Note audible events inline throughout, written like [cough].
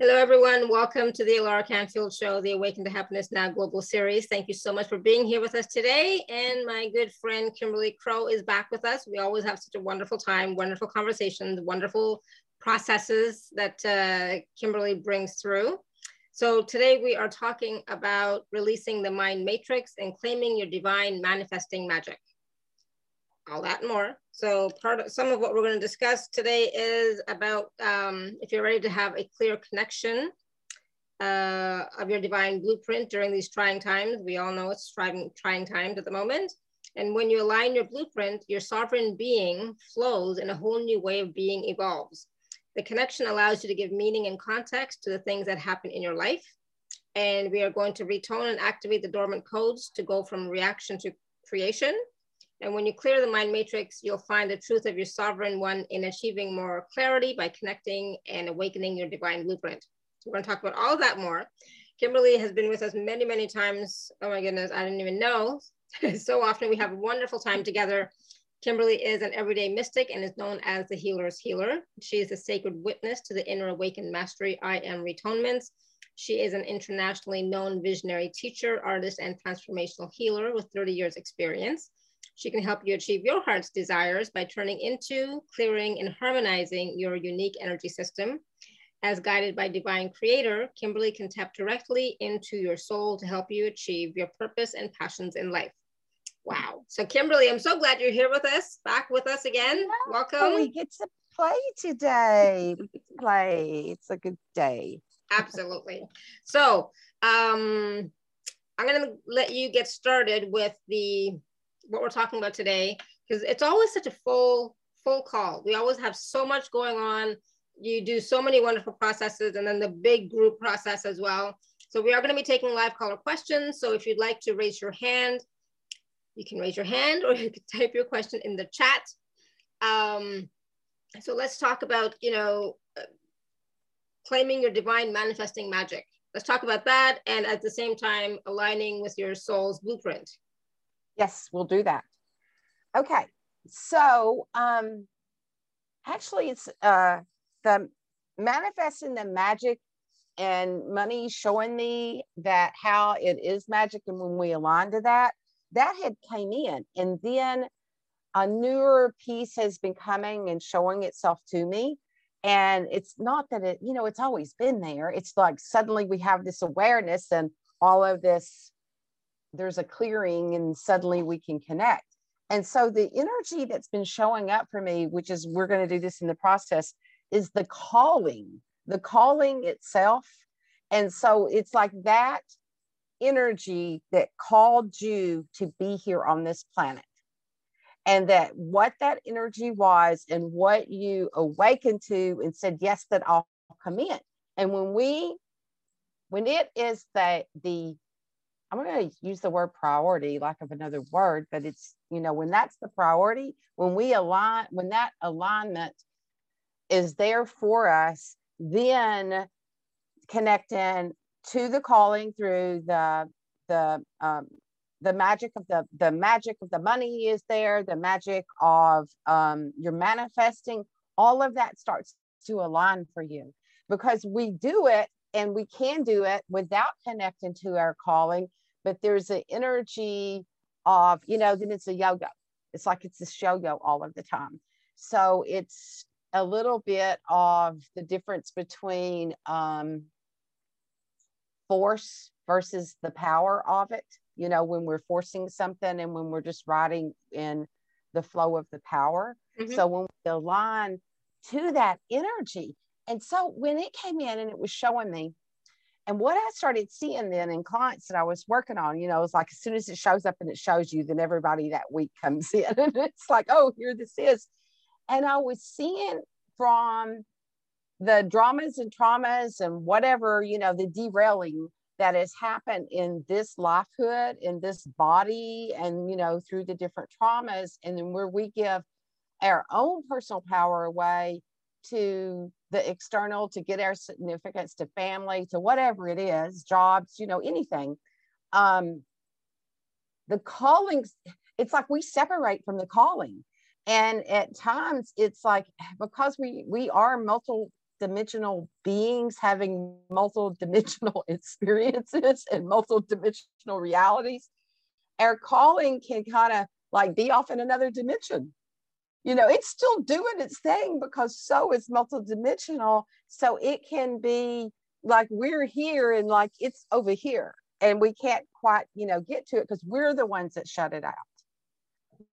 Hello, everyone. Welcome to the Alara Canfield Show, the Awaken to Happiness Now Global Series. Thank you so much for being here with us today. And my good friend Kimberly Crowe is back with us. We always have such a wonderful time, wonderful conversations, wonderful processes that uh, Kimberly brings through. So today we are talking about releasing the mind matrix and claiming your divine manifesting magic. All that and more. So part of some of what we're going to discuss today is about um, if you're ready to have a clear connection uh, of your divine blueprint during these trying times. We all know it's trying, trying times at the moment. And when you align your blueprint, your sovereign being flows in a whole new way of being evolves. The connection allows you to give meaning and context to the things that happen in your life. And we are going to retone and activate the dormant codes to go from reaction to creation. And when you clear the mind matrix, you'll find the truth of your sovereign one in achieving more clarity by connecting and awakening your divine blueprint. So we're gonna talk about all that more. Kimberly has been with us many, many times. Oh my goodness, I didn't even know. [laughs] so often we have a wonderful time together Kimberly is an everyday mystic and is known as the healer's healer. She is a sacred witness to the inner awakened mastery I am retonements. She is an internationally known visionary teacher, artist, and transformational healer with 30 years experience. She can help you achieve your heart's desires by turning into, clearing, and harmonizing your unique energy system. As guided by divine creator, Kimberly can tap directly into your soul to help you achieve your purpose and passions in life. Wow. So Kimberly, I'm so glad you're here with us, back with us again. Welcome. We get to play today. We get to play. It's a good day. Absolutely. So um, I'm going to let you get started with the what we're talking about today because it's always such a full full call. We always have so much going on. You do so many wonderful processes and then the big group process as well. So we are going to be taking live caller questions. So if you'd like to raise your hand, you can raise your hand or [laughs] you can type your question in the chat. Um, so let's talk about, you know, claiming your divine manifesting magic. Let's talk about that. And at the same time, aligning with your soul's blueprint. Yes, we'll do that. Okay. So um, actually it's uh, the manifesting the magic and money showing me that how it is magic. And when we align to that, that had came in and then a newer piece has been coming and showing itself to me and it's not that it you know it's always been there it's like suddenly we have this awareness and all of this there's a clearing and suddenly we can connect and so the energy that's been showing up for me which is we're going to do this in the process is the calling the calling itself and so it's like that energy that called you to be here on this planet. And that what that energy was and what you awakened to and said, yes, that I'll come in. And when we, when it is that the, I'm going to use the word priority, lack of another word, but it's, you know, when that's the priority, when we align, when that alignment is there for us, then connecting to the calling through the the um, the magic of the the magic of the money is there the magic of um, you're manifesting all of that starts to align for you. Because we do it and we can do it without connecting to our calling but there's an energy of you know then it's a yoga it's like it's a yo-yo all of the time. So it's a little bit of the difference between um, force versus the power of it you know when we're forcing something and when we're just riding in the flow of the power. Mm-hmm. so when we align to that energy. And so when it came in and it was showing me and what I started seeing then in clients that I was working on, you know, it's like as soon as it shows up and it shows you, then everybody that week [laughs] comes in and it's like, oh, here this is. And I was seeing from the dramas and traumas and whatever, you know, the derailing that has happened in this lifehood, in this body, and, you know, through the different traumas, and then where we give our own personal power away to the external to get our significance to family, to whatever it is, jobs, you know, anything. Um, the callings, it's like we separate from the calling and at times it's like because we we are multiple dimensional beings having multiple dimensional [laughs] experiences and multiple dimensional realities. Our calling can kind of like be off in another dimension. You know, it's still doing its thing because so is multidimensional. So it can be like we're here and like it's over here and we can't quite, you know, get to it because we're the ones that shut it out.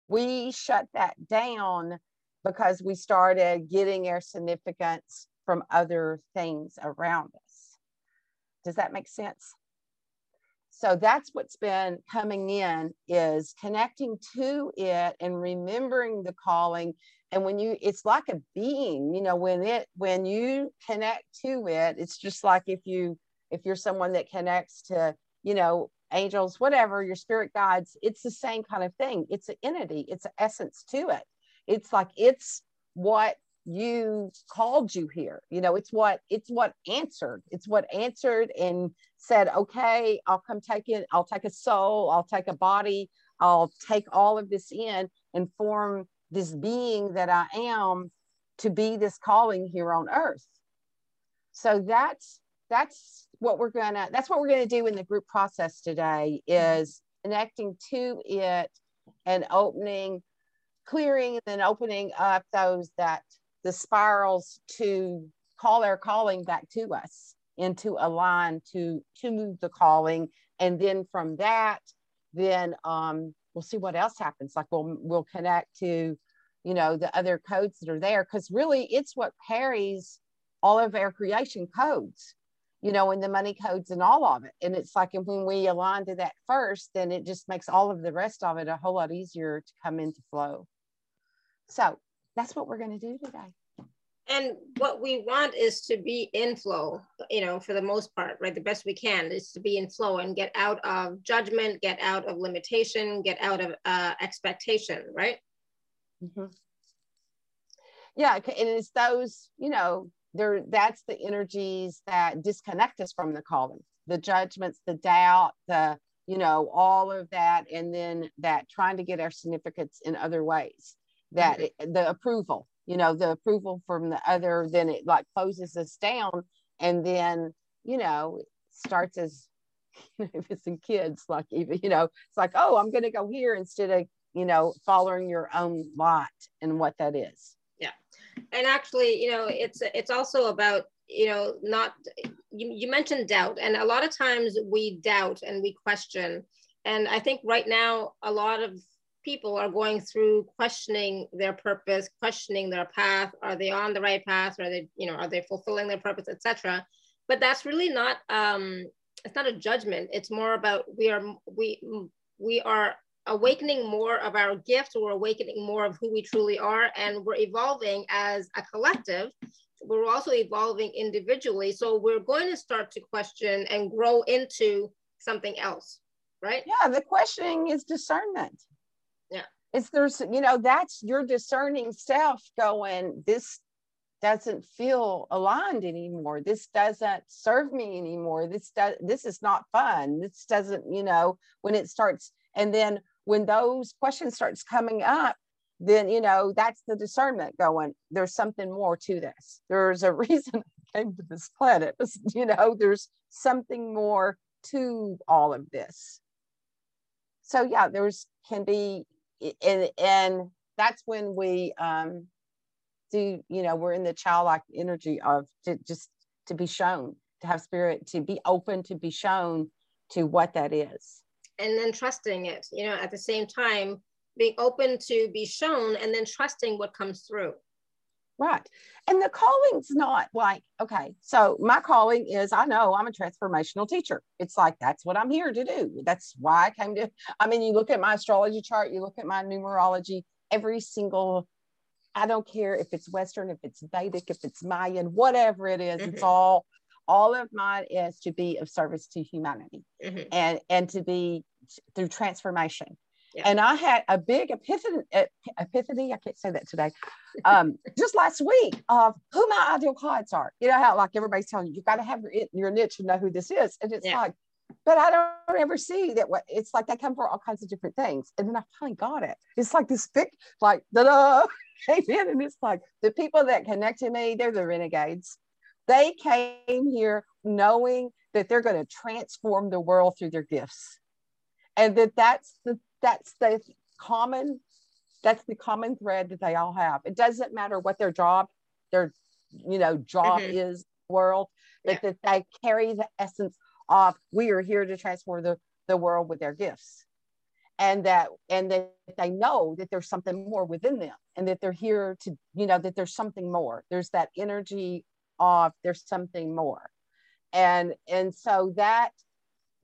We shut that down because we started getting our significance from other things around us. Does that make sense? So that's what's been coming in is connecting to it and remembering the calling. And when you, it's like a being, you know, when it, when you connect to it, it's just like if you, if you're someone that connects to, you know, angels, whatever, your spirit guides, it's the same kind of thing. It's an entity, it's an essence to it. It's like it's what you called you here. You know it's what it's what answered. It's what answered and said okay i'll come take it. I'll take a soul. I'll take a body. I'll take all of this in and form this being that i am to be this calling here on earth. So that's that's what we're gonna that's what we're gonna do in the group process today is connecting to it and opening clearing and then opening up those that the spirals to call our calling back to us into a line to to move the calling. And then from that then um, we'll see what else happens. Like we'll we'll connect to you know the other codes that are there. Because really it's what carries all of our creation codes you know and the money codes and all of it. And it's like and when we align to that first then it just makes all of the rest of it a whole lot easier to come into flow. So that's what we're going to do today. And what we want is to be in flow, you know, for the most part, right? The best we can is to be in flow and get out of judgment, get out of limitation, get out of uh, expectation, right? Mm-hmm. Yeah, and it's those, you know, there. That's the energies that disconnect us from the calling, the judgments, the doubt, the you know, all of that, and then that trying to get our significance in other ways that mm-hmm. the approval you know the approval from the other then it like closes us down and then you know starts as [laughs] if it's in kids like even you know it's like oh i'm going to go here instead of you know following your own lot and what that is. Yeah. And actually you know it's it's also about you know not you, you mentioned doubt and a lot of times we doubt and we question and i think right now a lot of people are going through questioning their purpose, questioning their path. Are they on the right path? Are they, you know, are they fulfilling their purpose, etc. But that's really not. Um, it's not a judgment. It's more about we are we we are awakening more of our gifts. We're awakening more of who we truly are, and we're evolving as a collective. We're also evolving individually. So we're going to start to question and grow into something else, right? Yeah, the questioning is discernment it's there's you know that's your discerning self going this doesn't feel aligned anymore. This doesn't serve me anymore. This does this is not fun. This doesn't you know when it starts and then when those questions starts coming up then you know that's the discernment going there's something more to this. There's a [laughs] reason i came to this planet. You know there's something more to all of this. So yeah there's can be and and that's when we um do you know we're in the childlike energy of to just to be shown to have spirit to be open to be shown to what that is. And then trusting it you know at the same time being open to be shown and then trusting what comes through Right. And the calling's not like, okay, so my calling is I know I'm a transformational teacher. It's like that's what I'm here to do. That's why I came to, I mean, you look at my astrology chart, you look at my numerology, every single, I don't care if it's Western, if it's Vedic, if it's Mayan, whatever it is, mm-hmm. it's all, all of mine is to be of service to humanity mm-hmm. and and to be through transformation yeah. And I had a big epiphany, epiphany, I can't say that today, um, [laughs] just last week of who my ideal clients are. You know how like everybody's telling you, you've got to have your, your niche to know who this is. And it's yeah. like, but I don't ever see that what it's like they come for all kinds of different things. And then I finally got it. It's like this big, like [laughs] da da came in and it's like the people that connect to me, they're the renegades. They came here knowing that they're going to transform the world through their gifts. And that that's the that's the common that's the common thread that they all have. It doesn't matter what their job, their you know, job mm-hmm. is world, but yeah. that they carry the essence of we are here to transform the, the world with their gifts. And that and that they know that there's something more within them and that they're here to, you know, that there's something more. There's that energy of there's something more. And and so that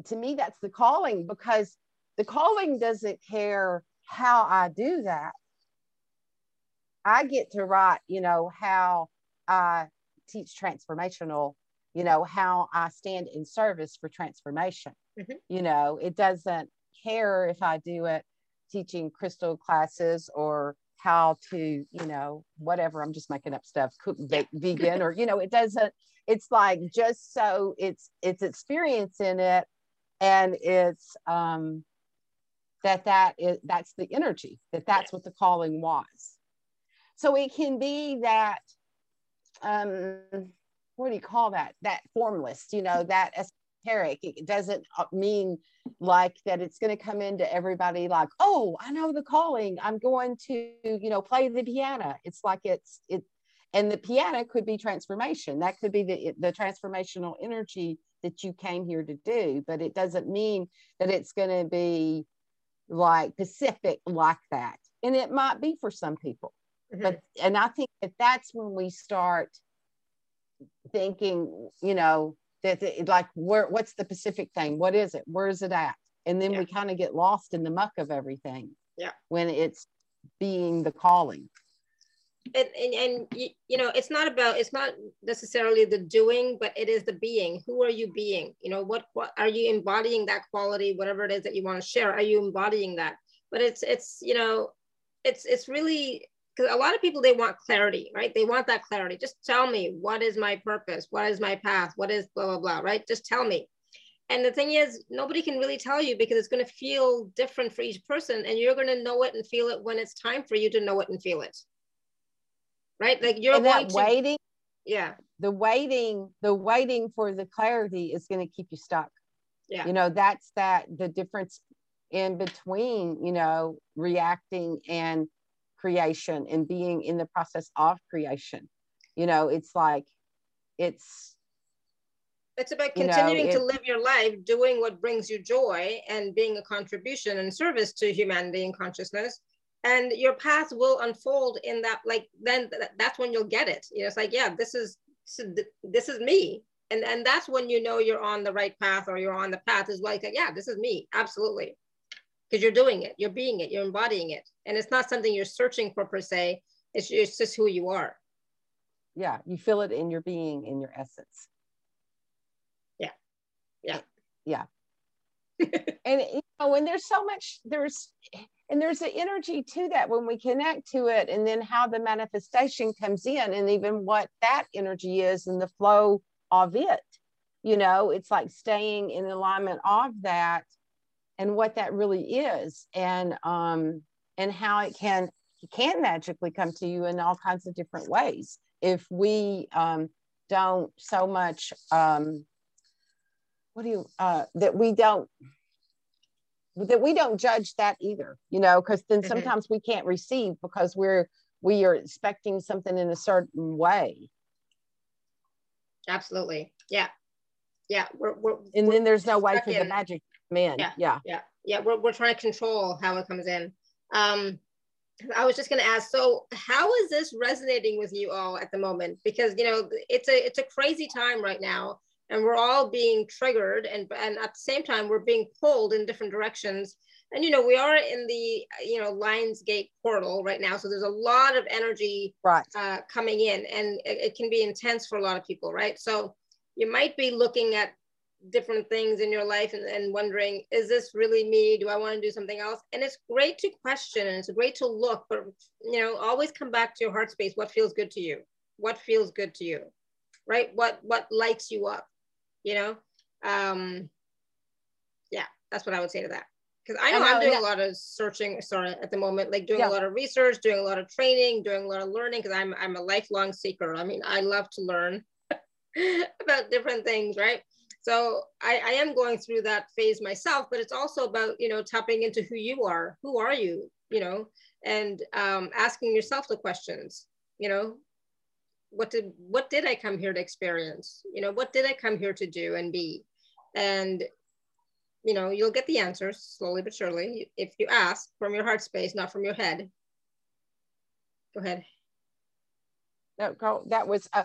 to me that's the calling because the calling doesn't care how I do that. I get to write, you know, how I teach transformational, you know, how I stand in service for transformation. Mm-hmm. You know, it doesn't care if I do it teaching crystal classes or how to, you know, whatever. I'm just making up stuff, cook, bake, vegan, or you know, it doesn't. It's like just so it's it's experience in it, and it's um that that is that's the energy that that's what the calling was. So it can be that um, what do you call that? That formless, you know, that esoteric. It doesn't uh, mean like that it's going to come into everybody like, oh, I know the calling. I'm going to, you know, play the piano. It's like it's, it, and the piano could be transformation. That could be the, the transformational energy that you came here to do, but it doesn't mean that it's going to be like Pacific like that. And it might be for some people. Mm-hmm. But and I think that that's when we start thinking, you know, that like where what's the Pacific thing? What is it? Where is it at? And then yeah. we kind of get lost in the muck of everything. Yeah. When it's being the calling. And, and, and you know it's not about it's not necessarily the doing but it is the being. Who are you being? You know what what are you embodying that quality whatever it is that you want to share? Are you embodying that? But it's it's you know it's it's really because a lot of people they want clarity right? They want that clarity. Just tell me what is my purpose? What is my path? What is blah blah blah right? Just tell me. And the thing is nobody can really tell you because it's going to feel different for each person and you're going to know it and feel it when it's time for you to know it and feel it right? Like you're and that to, waiting yeah. the waiting the waiting for the clarity is going to keep you stuck. Yeah. You know that's that the difference in between you know reacting and creation and being in the process of creation. You know it's like it's it's about continuing you know, it, to live your life doing what brings you joy and being a contribution and service to humanity and consciousness and your path will unfold in that like then that's when you'll get it you know it's like yeah this is this is me and and that's when you know you're on the right path or you're on the path is like yeah this is me absolutely because you're doing it, you're being it, you're embodying it. And it's not something you're searching for per se, it's, it's just who you are. Yeah, you feel it in your being, in your essence. Yeah. Yeah. Yeah. [laughs] and you know, when there's so much, there's and there's an energy to that when we connect to it, and then how the manifestation comes in, and even what that energy is and the flow of it. You know, it's like staying in alignment of that and what that really is and um and how it can it can magically come to you in all kinds of different ways if we um don't so much um what do you uh that we don't that we don't judge that either you know because then mm-hmm. sometimes we can't receive because we're we are expecting something in a certain way. Absolutely. Yeah. Yeah. We're, we're and we're then there's no way for in. the magic man. Yeah. Yeah. Yeah. Yeah. We're, we're trying to control how it comes in. Um i was just going to ask so how is this resonating with you all at the moment? Because you know it's a it's a crazy time right now and we're all being triggered and and at the same time we're being pulled in different directions and you know we are in the you know lionsgate portal right now so there's a lot of energy right. uh, coming in and it, it, can be intense for a lot of people right so you might be looking at different things in your life and, and wondering, is this really me? Do I want to do something else? And it's great to question and it's great to look, but you know, always come back to your heart space. What feels good to you? What feels good to you? Right? What what lights you up? You know? Um yeah, that's what I would say to that. Because I know, I am doing yeah. a lot of searching, sorry, at the moment, like doing yeah. a lot of research, doing a lot of training, doing a lot of learning, because I'm I'm a lifelong seeker. I mean, I love to learn [laughs] about different things, right? So I, I am going through that phase myself, but it's also about, you know, tapping into who you are. Who are you? You know, and um, asking yourself the questions, you know, what did what did I come here to experience? You know, what did I come here to do and be? And you know, you'll get the answers slowly but surely if you ask from your heart space, not from your head. Go ahead. No, go, that was uh,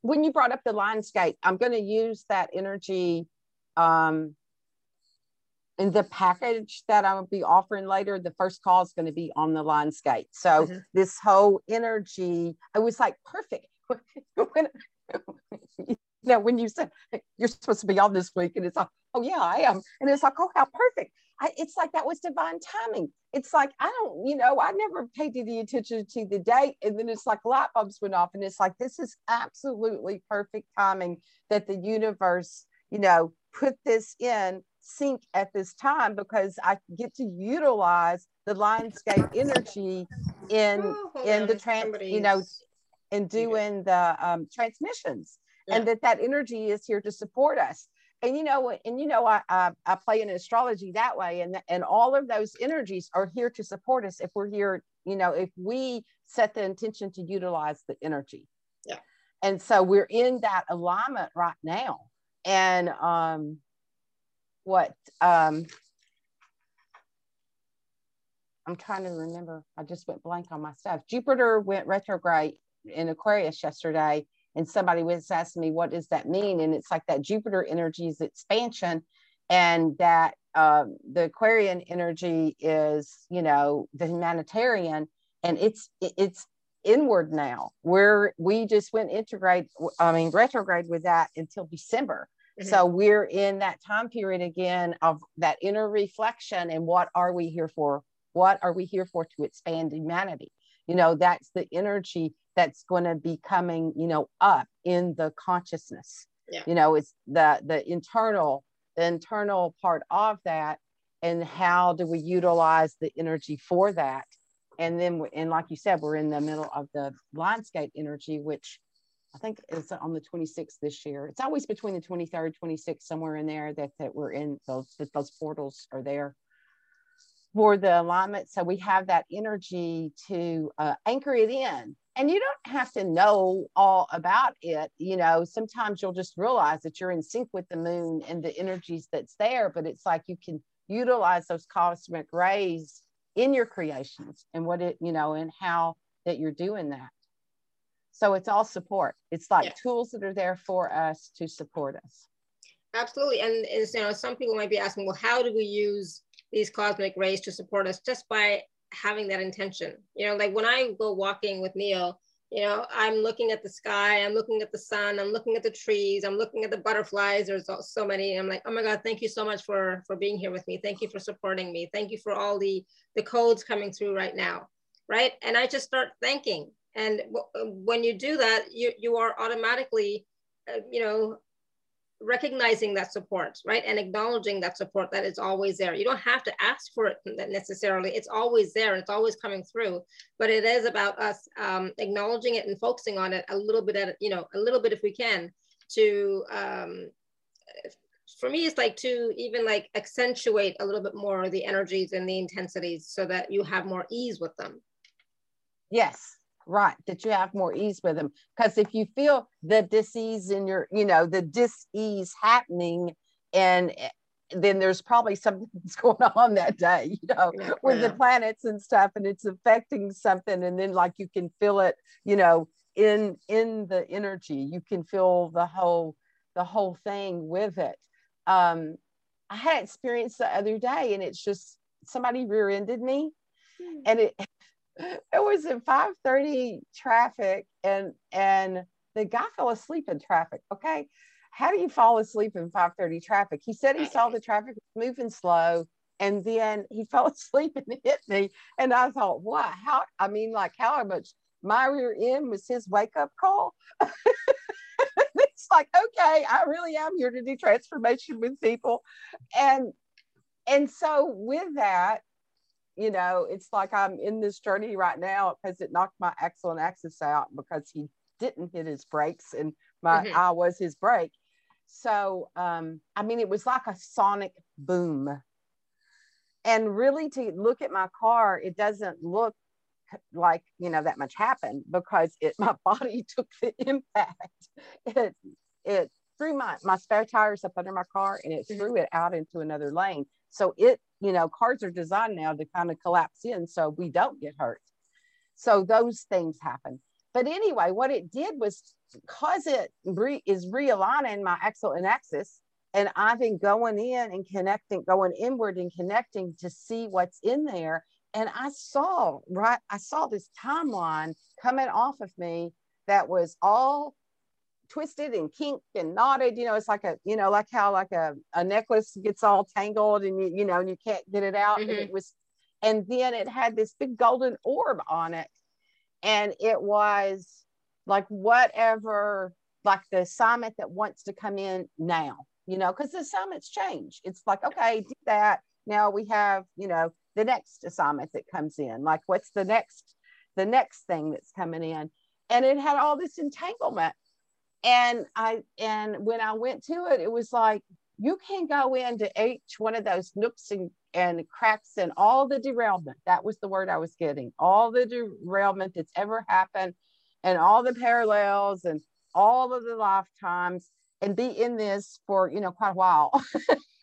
when you brought up the Lionsgate. I'm going to use that energy um, in the package that I'll be offering later. The first call is going to be on the Lionsgate. So mm-hmm. this whole energy, it was like perfect. When, [laughs] you know, when you said you're supposed to be on this week, and it's like, oh yeah, I am, and it's like, oh how perfect. I, it's like that was divine timing. It's like I don't, you know, I never paid any attention to the date, and then it's like light bulbs went off, and it's like this is absolutely perfect timing that the universe, you know, put this in sync at this time because I get to utilize the Lionsgate energy in oh, in the trans, you know, in doing the um, transmissions, yeah. and that that energy is here to support us. And you know and you know I, I, I play in astrology that way and and all of those energies are here to support us if we're here you know if we set the intention to utilize the energy. Yeah. And so we're in that alignment right now. And um what um i'm trying to remember. I just went blank on my stuff. Jupiter went retrograde in aquarius yesterday and somebody was asking me what does that mean? And it's like that jupiter energy is expansion and that um, the aquarian energy is you know the humanitarian and it's it's inward now. Where we just went integrate i mean retrograde with that until december. Mm-hmm. so we're in that time period again of that inner reflection and what are we here for? What are we here for to expand humanity? You know that's the energy that's going to be coming you know up in the consciousness. Yeah. you know it's the the internal the internal part of that and how do we utilize the energy for that. And then and like you said we're in the middle of the Lionsgate energy which i think is on the 26th this year. It's always between the 23rd 26th somewhere in there that that we're in those that those portals are there for the alignment. So we have that energy to uh, anchor it in and you don't have to know all about it you know sometimes you'll just realize that you're in sync with the moon and the energies that's there but it's like you can utilize those cosmic rays in your creations and what it you know and how that you're doing that. So it's all support. It's like tools that are there for us to support us. Absolutely. And, and you know some people might be asking well how do we use these cosmic rays to support us just by having that intention. You know, like when I go walking with Neil, you know, I'm looking at the sky, I'm looking at the sun, I'm looking at the trees, I'm looking at the butterflies. There's so many. I'm like, oh my God, thank you so much for for being here with me. Thank you for supporting me. Thank you for all the the codes coming through right now, right? And I just start thanking. And when you do that, you you are automatically, uh, you know, recognizing that support, right? And acknowledging that support that is always there. You don't have to ask for it necessarily. It's always there. It's always coming through. But it is about us um, acknowledging it and focusing on it a little bit at, you know, a little bit if we can to, um, for me, it's like to even like accentuate a little bit more the energies and the intensities so that you have more ease with them. Yes, right that you have more ease with them. Because if you feel the disease in your you know the dis-ease happening and eh, then there's probably something that's [laughs] going on that day you know yeah, with the planets and stuff and it's affecting something and then like you can feel it you know in in the energy. You can feel the whole the whole thing with it. Um i had experience the other day and it's just somebody rear-ended me hmm. and it it was in 5:30 traffic and and the guy fell asleep in traffic. Okay. How do you fall asleep in 5:30 traffic? He said he saw the traffic moving slow and then he [laughs] fell asleep and hit me. And I thought, wow, how I mean, like how much my rear end was his wake up call. [laughs] it's like, okay, I really am here to do transformation with people. And and so with that, you know, it's like I'm in this journey right now because it knocked my axle and axis out because he didn't hit his brakes and my mm-hmm. eye was his brake. So, um, I mean, it was like a sonic boom. And really, to look at my car, it doesn't look like you know that much happened because it [laughs] my body took the impact. It it threw my my spare tires up under my car and it mm-hmm. threw it out into another lane. So it you know cars are designed now to kind of collapse in so we don't get hurt. So those things happen. But anyway, what it did was because it re- is realigning my axle and axis, and I've been going in and connecting, going inward and connecting to see what's in there. And I saw, right, I saw this timeline coming off of me that was all twisted and kinked and knotted. You know, it's like a, you know, like how like a, a necklace gets all tangled and you, you know, and you can't get it out. Mm-hmm. And it was, and then it had this big golden orb on it. And it was like whatever, like the assignment that wants to come in now, you know, because the assignments change. It's like, okay, do that. Now we have, you know, the next assignment that comes in. Like, what's the next, the next thing that's coming in? And it had all this entanglement. And I, and when I went to it, it was like, you can go into each one of those nooks and, and cracks and all the derailment. That was the word I was getting. All the derailment that's ever happened and all the parallels and all of the lifetimes and be in this for you know quite a while [laughs]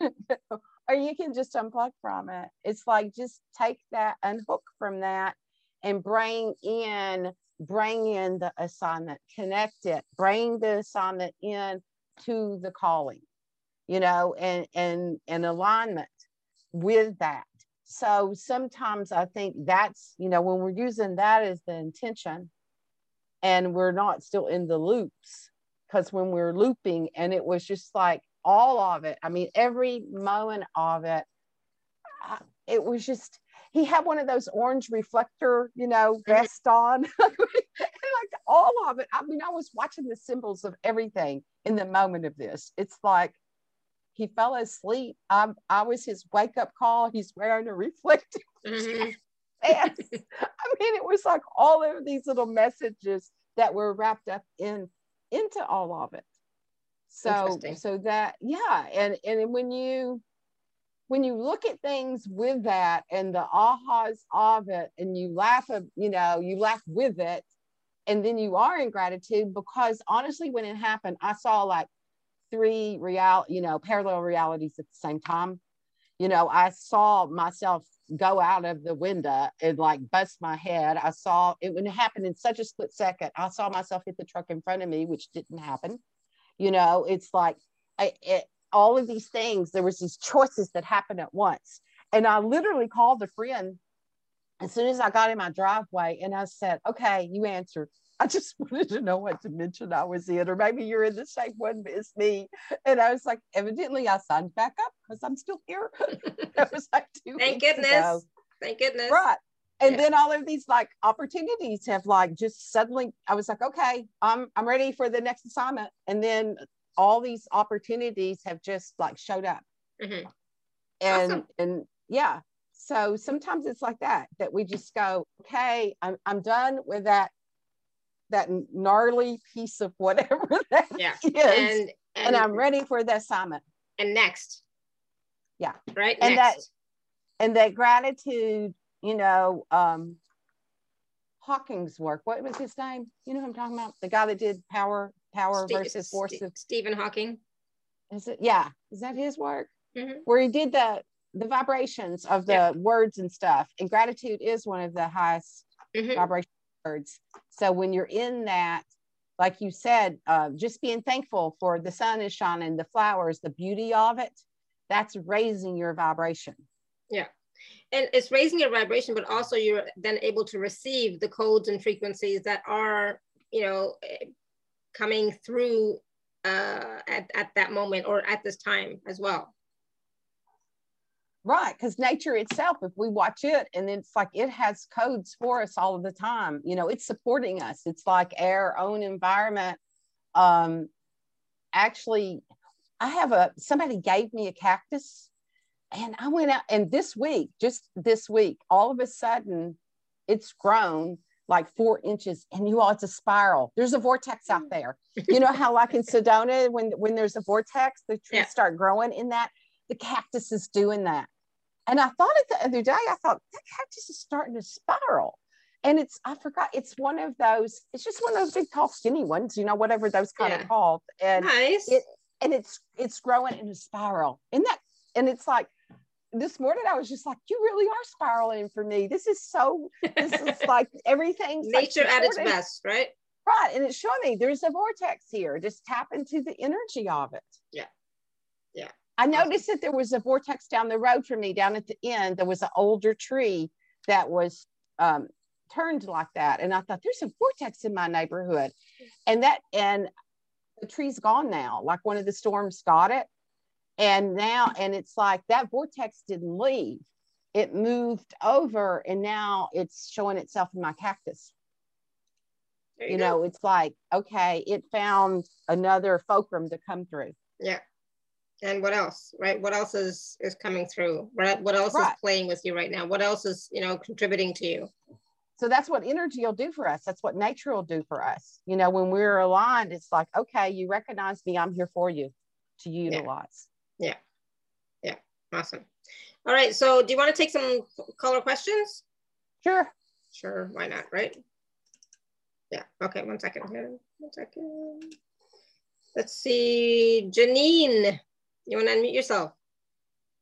or you can just unplug from it it's like just take that unhook from that and bring in bring in the assignment connect it bring the assignment in to the calling you know and and and alignment with that. So sometimes i think that's you know when we're using that as the intention and we're not still in the loops because when we're looping and it was just like all of it i mean every moment of it it was just he had one of those orange reflector you know mm-hmm. vest on. [laughs] Like all of it. I mean i was watching the symbols of everything in the moment of this. It's like he fell asleep. I, I was his wake up call. He's wearing a reflective [laughs] mm-hmm. I mean, it was like all of these little messages that were wrapped up in into all of it. So so that yeah, and and when you when you look at things with that and the ahas of it, and you laugh, you know, you laugh with it, and then you are in gratitude because honestly, when it happened, I saw like three real, you know, parallel realities at the same time. You know, I saw myself go out of the window and like bust my head. I saw it when it happened in such a split second. I saw myself hit the truck in front of me, which didn't happen. You know, it's like I, it, all of these things. There was these choices that happened at once, and I literally called a friend as soon as I got in my driveway, and I said, "Okay, you answered. I just [laughs] wanted to know what dimension I was in, or maybe you're in the same one as me. And I was like, evidently I signed back up because I'm still here. [laughs] that was like two Thank goodness. Ago. Thank goodness. Right. And yeah. then all of these like opportunities have like just suddenly I was like, okay, I'm I'm ready for the next assignment. And then all these opportunities have just like showed up. Mm-hmm. And awesome. and yeah. So sometimes it's like that, that we just go, okay, I'm I'm done with that that gnarly piece of whatever [laughs] that yeah. is, and, and, and I'm ready for the assignment. And next. Yeah. Right. And next. that and that gratitude, you know, um Hawking's work. What was his name? You know who I'm talking about? The guy that did power, power Steve, versus force. St- Stephen Hawking. Is it? Yeah. Is that his work? Mm-hmm. Where he did the the vibrations of the yeah. words and stuff. And gratitude is one of the highest mm-hmm. vibrations words. So when you're in that, like you said, uh, just being thankful for the sun is shining, the flowers, the beauty of it, that's raising your vibration. Yeah. And it's raising your vibration, but also you're then able to receive the codes and frequencies that are, you know, coming through uh, at, at that moment or at this time as well. Right, because nature itself, if we watch it and it's like it has codes for us all the time, you know, it's supporting us. It's like our own environment. Um, actually, I have a somebody gave me a cactus and I went out and this week, just this week, all of a sudden it's grown like four inches. And you all, it's a spiral. There's a vortex out mm. there. You know how, like in [laughs] Sedona, when when there's a vortex, the trees yeah. start growing in that. The cactus is doing that. And I thought it the other day. I thought that cactus is starting to spiral. And it's I forgot it's one of those. It's just one of those big, tall, skinny ones. You know, whatever those kind yeah. of called. And nice. It, and it's it's growing in a spiral. In that, and it's like this morning I was just like, you really are spiraling for me. This is so, this is [laughs] like everything. Nature like at its best, right? Right. And it's showing me there's a vortex here. Just tap into the energy of it. Yeah. Yeah. I noticed that there was a vortex down the road from me, down at the end. There was an older tree that was um, turned like that. And I thought, there's a vortex in my neighborhood. And that, and the tree's gone now. Like one of the storms got it and now and it's like that vortex didn't leave. It moved over and now it's showing itself in my cactus. You, you know it's like okay it found another fulcrum to come through. Yeah. And what else right? What else is is coming through? What, what else right. is playing with you right now? What else is you know contributing to you? So that's what energy will do for us. That's what nature will do for us. You know when we're aligned it's like okay you recognize me i'm here for you to utilize yeah. Yeah. Awesome. All right. So do you want to take some color questions? Sure. Sure. Why not? Right. Yeah. Okay. One second here. One second. Let's see. Janine, you want to unmute yourself?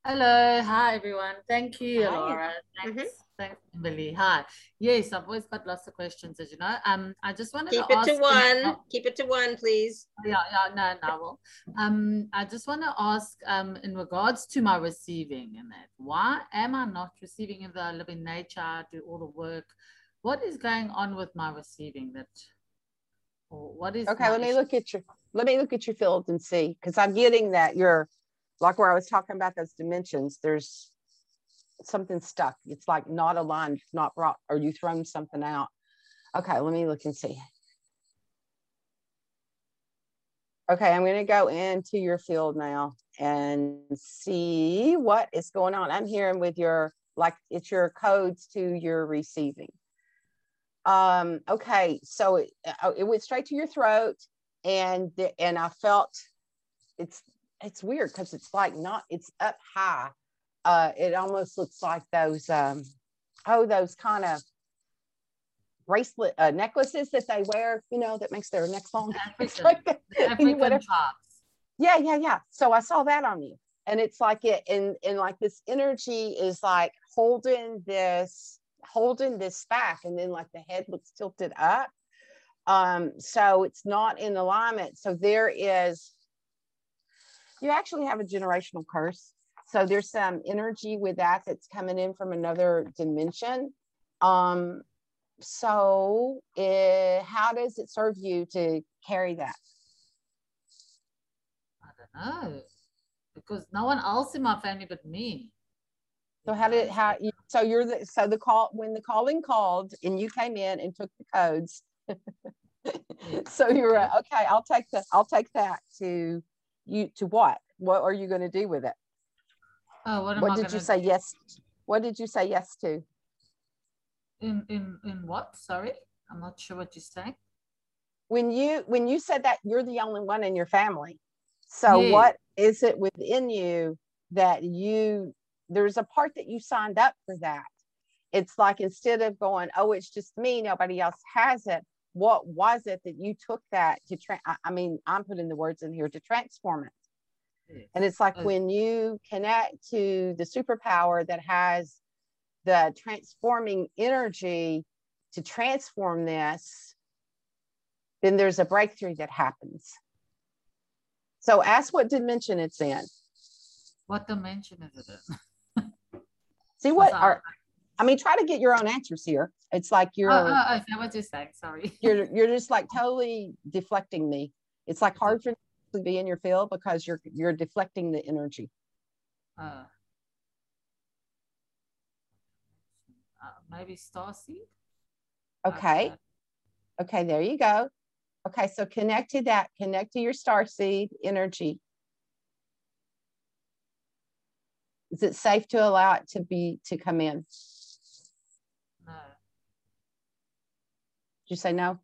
Hello. Hi, everyone. Thank you, Hi. Alara. Thanks. Mm -hmm. Thanks, Kimberly. Hi. Yes, I've always got lots of questions, as you know. Um, I just wanted keep to it to one. Keep it to one, please. Yeah, yeah, no, no. Well, um, I just want to ask, um, in regards to my receiving and that, why am I not receiving in the living nature? Do all the work. What is going on with my receiving? That, or what is? Okay, let me look at your. Let me look at your field and see, because I'm getting that you're, like where I was talking about those dimensions. There's something stuck. It's like not aligned, not brought, or you thrown something out. Okay, let me look and see. Okay, I'm to go into your field now and see what is going on. I'm hearing with your, like, it's your codes to your receiving. Um, okay, so it, uh, it went straight to your throat, and and I felt it's it's weird because it's like not it's up high uh, it almost looks like those, um, oh, those kind of bracelet uh, necklaces that they wear, you know, that makes their neck long. [laughs] African, like [laughs] African Yeah, yeah, yeah. So I saw that on you. And it's like it, and, and like this energy is like holding this, holding this back, and then like the head looks tilted up. Um, so it's not in alignment. So there is, you actually have a generational curse so there's some energy with that that's coming in from another dimension. Um, so it, how does it serve you to carry that? I don't know because no one else in my family but me. So how did how you, so you're the so the call when the calling called and you came in and took the codes. [laughs] so you're okay. I'll take the I'll take that to you to what? What are you going to do with it? Oh, what, what did you say yes? What did you say yes to? In in in what? Sorry, I'm not sure what you're saying. When you when you said that you're the only one in your family, so yeah. what is it within you that you there's a part that you signed up for that? It's like instead of going, oh, it's just me, nobody else has it. What was it that you took that to? Tra- I mean, I'm putting the words in here to transform it and it's like oh. when you connect to the superpower that has the transforming energy to transform this, then there's a breakthrough that happens. So ask what dimension it's in. What dimension is it in? [laughs] See what are I mean, try to get your own answers here. It's like oh, you're. Oh, oh, oh what you're saying. Sorry. You're you're just like [laughs] totally deflecting me. It's like hard for be in your field because you're you're deflecting the energy. Uh, uh, maybe star seed. Okay. Okay, there you go. Okay, so connect to that. Connect to your star seed energy. Is it safe to allow it to be to come in? No. Did you say no?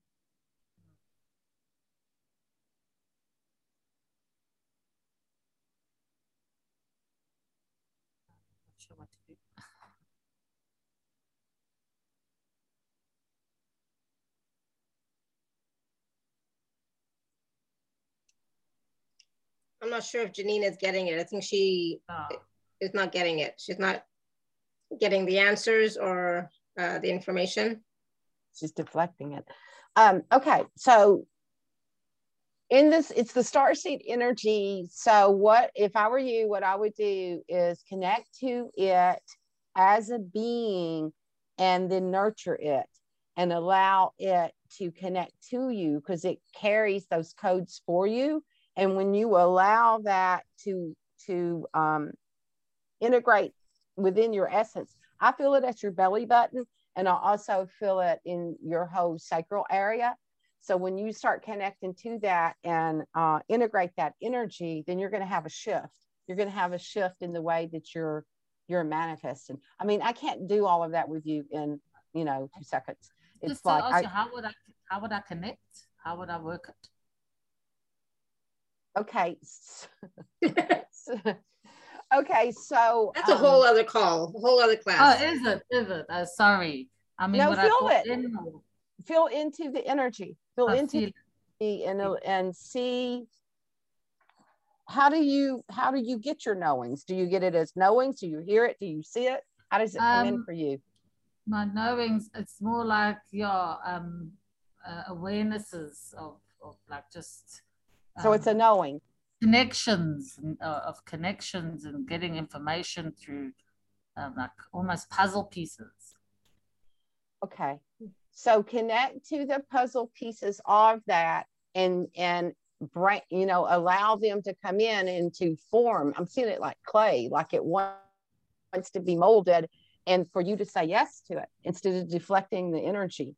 I'm not sure if Janine is getting it. I think she Oh. is not getting it. She's not getting the answers or uh, the information. She's deflecting it. Um, okay, so in this, it's the star seed energy. So, what if I were you, what I would do is connect to it as a being and then nurture it and allow it to connect to you because it carries those codes for you. And when you allow that to to um, integrate within your essence, I feel it at your belly button and I also feel it in your whole sacral area. So when you start connecting to that and uh, integrate that energy, then you're going to have a shift. You're going to have a shift in the way that you're you're manifesting. I mean, I can't do all of that with you in you know two seconds. It's Just to like ask I, you, how would I how would I connect? How would I work it? Okay. [laughs] okay, so That's a um, whole other call, a whole other class. Oh, class. is it? Is it? Uh, sorry. I mean, No, would I feel call it. in feel into the energy. Feel I into feel the and and see how do you how do you get your knowings? Do you get it as knowings? Do you hear it? Do you see it? How does it come in Um, for you? my knowings it's more like your um uh, awarenesses of, of like just So it's a um, knowing. connections uh, of connections and getting information through um, like almost puzzle pieces Okay. So connect to the puzzle pieces of that and and bring, you know, allow them to come in and to form. I'm seeing it like clay, like it wants to be molded and for you to say yes to it instead of deflecting the energy.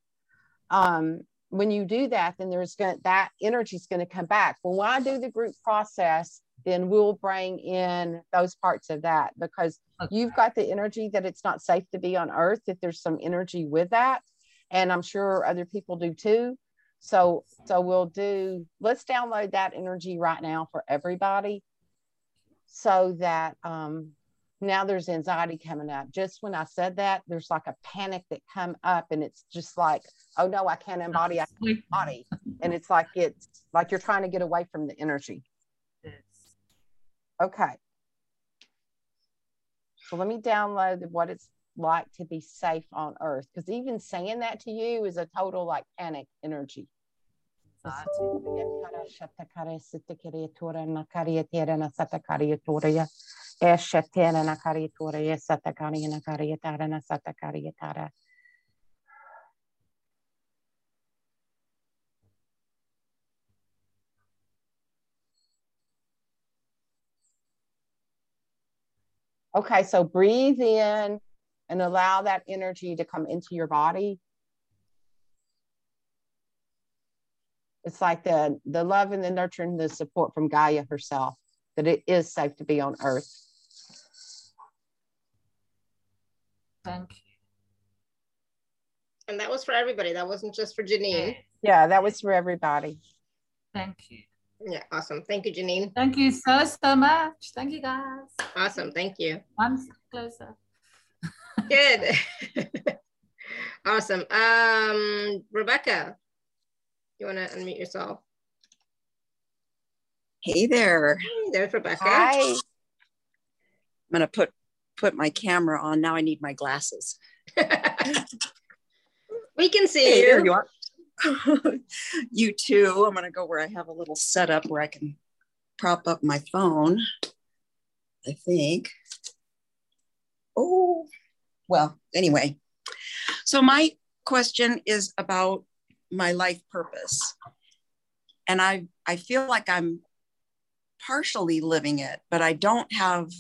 Um, when you do that, then there's going that energy is going to come back. Well, when I do the group process, then we'll bring in those parts of that because you've got the energy that it's not safe to be on earth if there's some energy with that and i'm sure other people do too so so we'll do let's download that energy right now for everybody so that um now there's anxiety coming up just when i said that there's like a panic that come up and it's just like oh no i can't embody i can't embody and it's like it's like you're trying to get away from the energy Okay. So let me download what it's like to be safe on earth. Because even saying that to you is a total like panic energy. Okay, so breathe in and allow that energy to come into your body. It's like the the love and the nurture and the support from Gaia herself that it is safe to be on earth. Thank you And that was for everybody. That wasn't just for Janine. Yeah, that was for everybody. thank you Yeah, awesome. Thank you, Janine. thank you so so much thank you guys Awesome. Thank you. one step closer [laughs] Good. [laughs] awesome. Um, Rebecca, you want to unmute yourself? Hey there. Hey, there's Rebecca. Hi. I'm gonna put put my camera on. Now I need my glasses. [laughs] we can see Hey, you. there you are. [laughs] you too. I'm gonna go where I have a little setup where I can prop up my phone. I think. Oh, well, anyway. So my question is about my life purpose. And I I feel like I'm partially living it, but I don't have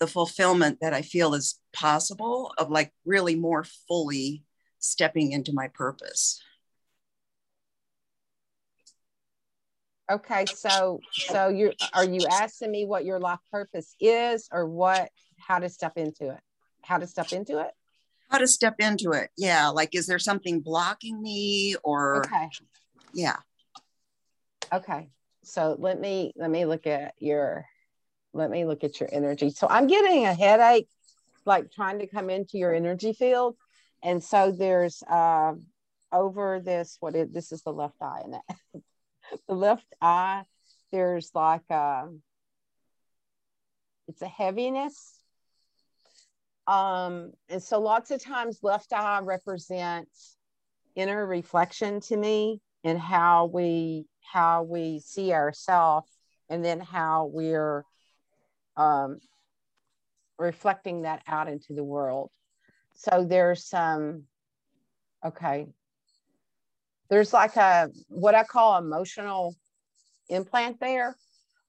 the fulfillment that I feel is possible of like really more fully stepping into my purpose. Okay, so so you are you asking me what your life purpose is or what how to step into it? How to step into it? how to step into it. Yeah, like is there something blocking me or Okay. yeah. Okay. So let me let me look at your let me look at your energy. So I'm getting a headache like trying to come into your energy field. And so there's uh, over this what it this is the left eye and [laughs] the left eye there's like um it's a heaviness um and so lots of times left eye represents inner reflection to me and how we how we see ourselves and then how we're um reflecting that out into the world so there's some okay there's like a what i call emotional implant there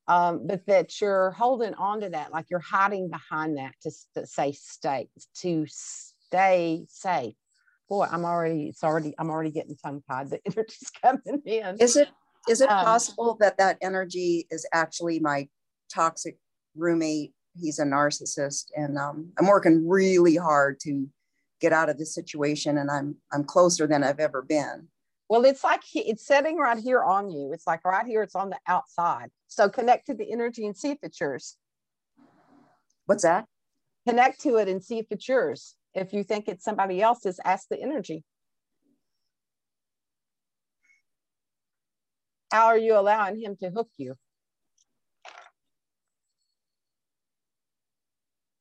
um, but that you're holding on to that, like you're hiding behind that to, to say stay, to stay safe. Boy, I'm already, it's already, I'm already getting tongue tied. [laughs] The energy's coming in. Is it is it Um, possible that that energy is actually my toxic roommate? He's a narcissist, and um, I'm working really hard to get out of this situation, and I'm I'm closer than I've ever been. Well, it's like he, it's sitting right here on you. It's like right here, it's on the outside. So connect to the energy and see if it's yours. What's that? Connect to it and see if it's yours. If you think it's somebody else's, ask the energy. How are you allowing him to hook you?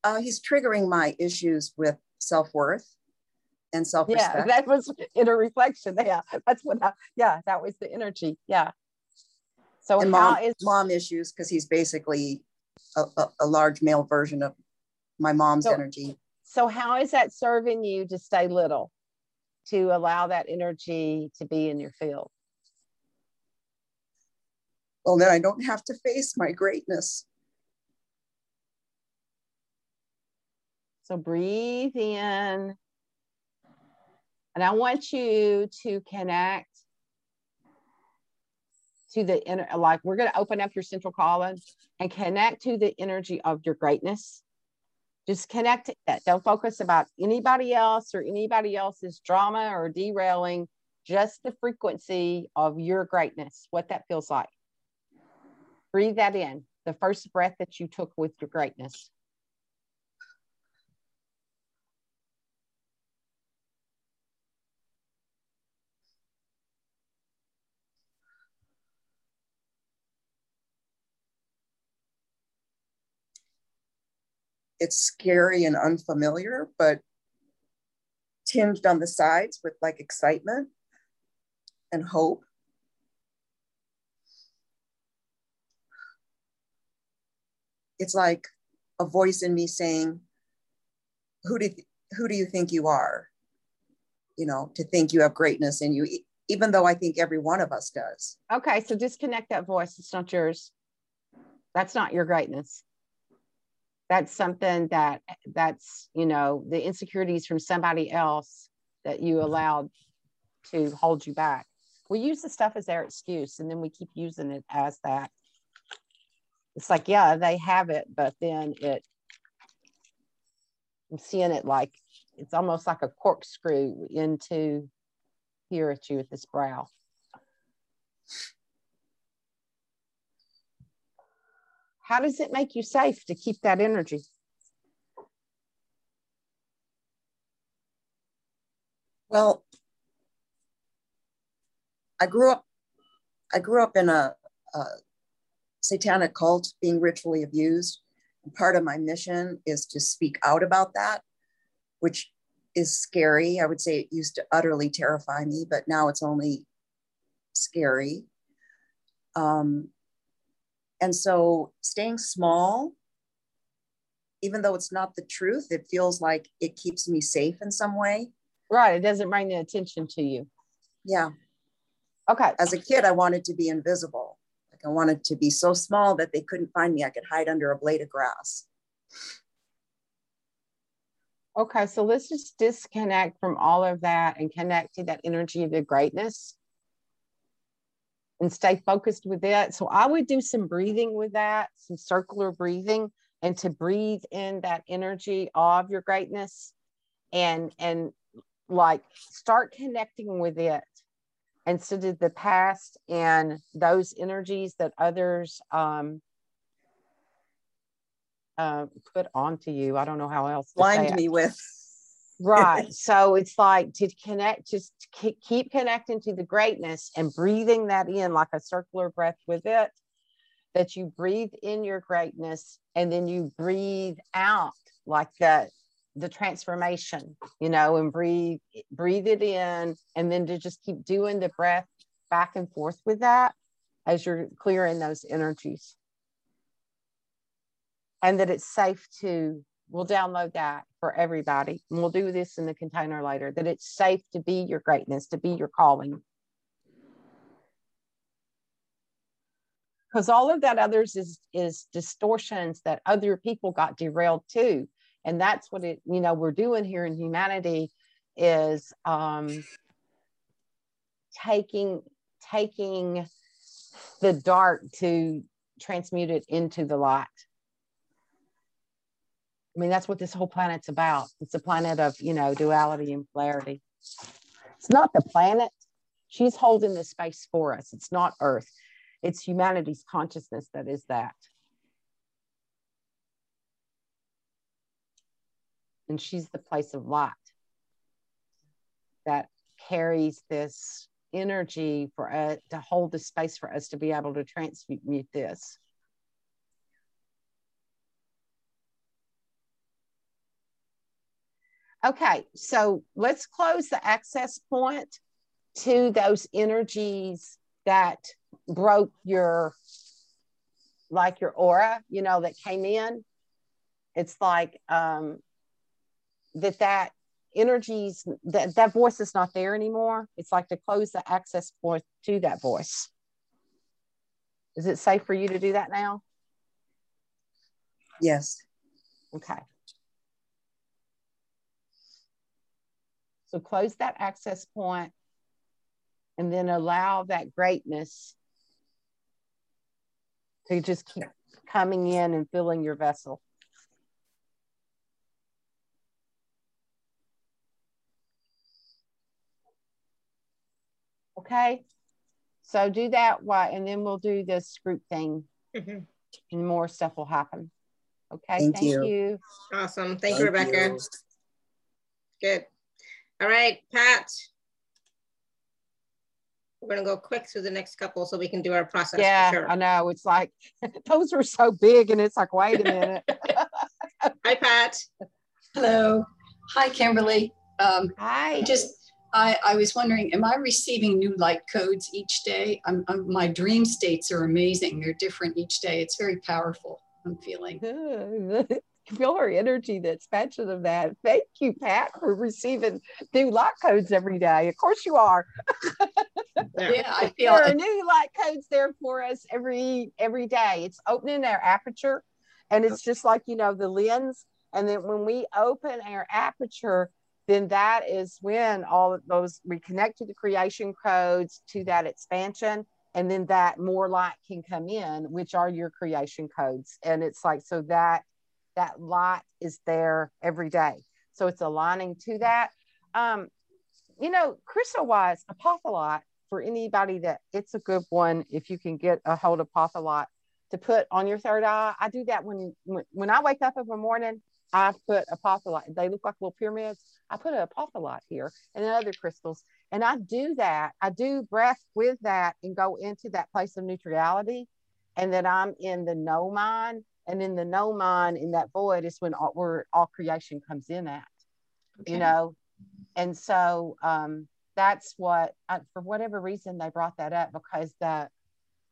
Uh, he's triggering my issues with self worth and self Yeah, that was [laughs] inner reflection. Yeah, that's what. I, yeah, that was the energy. Yeah. So and how mom, is mom issues because he's basically a, a, a large male version of my mom's So- energy. so how is that serving you to stay little, to allow that energy to be in your field? Well, then I don't have to face my greatness. So breathe in. And I want you to connect to the inner, like we're going to open up your central column and connect to the energy of your greatness. Just connect to that. Don't focus about anybody else or anybody else's drama or derailing, just the frequency of your greatness, what that feels like. Breathe that in, the first breath that you took with your greatness. It's scary and unfamiliar, but tinged on the sides with like excitement and hope. It's like a voice in me saying, "Who do who do you think you are? You know, to think you have greatness in you, e- even though I think every one of us does." Okay, so disconnect that voice. It's not yours. That's not your greatness. That's something that that's, you know, the insecurities from somebody else that you mm-hmm. allowed to hold you back. We use the stuff as their excuse and then we keep using it as that. It's like, yeah, they have it, but then it, I'm seeing it like it's almost like a corkscrew into here at you at this brow. How does it make you safe to keep that energy? Well, I grew up. I grew up in a, a satanic cult, being ritually abused. And part of my mission is to speak out about that, which is scary. I would say it used to utterly terrify me, but now it's only scary. Um, and so, staying small, even though it's not the truth, it feels like it keeps me safe in some way. Right. It doesn't bring the attention to you. Yeah. Okay. as a kid, I wanted to be invisible. Like I wanted to be so small that they couldn't find me. I could hide under a blade of grass. Okay. So let's just disconnect from all of that and connect to that energy of the greatness and stay focused with that. So I would do some breathing with that, some circular breathing, and to breathe in that energy of your greatness and and like start connecting with it instead of the past and those energies that others um, uh, put onto you. I don't know how else. to Blind me with. Right. So it's like to connect, just keep connecting to the greatness and breathing that in like a circular breath with it. That you breathe in your greatness and then you breathe out like that the transformation, you know, and breathe, breathe it in, and then to just keep doing the breath back and forth with that as you're clearing those energies. And that it's safe to, we'll download that for everybody. And we'll do this in the container later, that it's safe to be your greatness, to be your calling. Because all of that others is is distortions that other people got derailed too and that's what it you know we're doing here in humanity is um taking taking the dark to transmute it into the light i mean that's what this whole planet's about. It's a planet of you know duality and polarity. It's not the planet. She's holding the space for us. It's not earth. It's humanity's consciousness that is that. And she's the place of light that carries this energy for us to hold the space for us to be able to transmute this. Okay, so let's close the access point to those energies that broke your, like your aura, you know, that came in. It's like um, that that energies that that voice is not there anymore. It's like to close the access point to that voice. Is it safe for you to do that now? Yes. Okay so close that access point and then allow that greatness to just keep coming in and filling your vessel Okay. So do that Why? and then we'll do this group thing mm-hmm. and more stuff will happen. Okay. Thank, Thank you. you. Awesome. Thank, Thank you, Rebecca. You. Good. All right, Pat. We're gonna go quick through the next couple so we can do our process. Yeah, sure. I know. It's like [laughs] those are so big, and it's like, wait a minute. [laughs] [laughs] Hi, Pat. Hello. Hi, Kimberly. Um, Hi. Just I, I was wondering, am I receiving new light codes each day? I'm, I'm, my dream states are amazing. They're different each day. It's very powerful. I'm feeling. Feel our energy, the expansion of that. Thank you, Pat, for receiving new light codes every day. Of course you are. yeah, I feel there are new light codes there for us every every day. It's opening our aperture, and it's just like you know the lens. And then when we open our aperture, then that is when all of those we connect to the creation codes to that expansion and then that more light can come in which are your creation codes and it's like so that that light is there every day so it's aligning to that um you know crystal wise apophyllite for anybody that it's a good one if you can get a hold of apophyllite to put on your third eye i do that when when, i wake up in the morning I put apophyllite. They look like little pyramids. I put a apophyllite here and then other crystals. And I do that. I do breath with that and go into that place of neutrality. And then I'm in the no mind. And in the no mind, in that void, is when all, where all creation comes in at, okay. you know? And so um, that's what, I, for whatever reason, they brought that up because that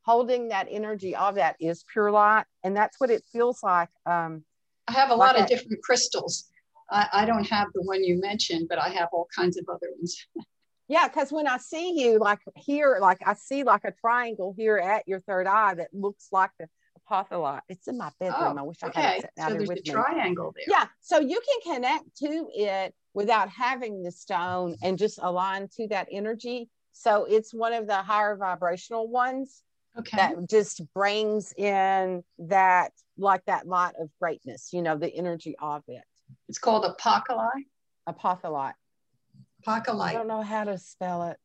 holding that energy of that is pure light. And that's what it feels like. Um, I have a lot of different crystals. I, I don't have the one you mentioned, but I have all kinds of other ones. [laughs] yeah, because when I see you, like here, like I see like a triangle here at your third eye that looks like the apophyllite. It's in my bedroom. Oh, I wish I okay. had it so there's a triangle there. Yeah, so you can connect to it without having the stone and just align to that energy. So it's one of the higher vibrational ones okay. that just brings in that like that light of greatness you know the energy of it it's called apocalyi Apophyllite. I don't know how to spell it.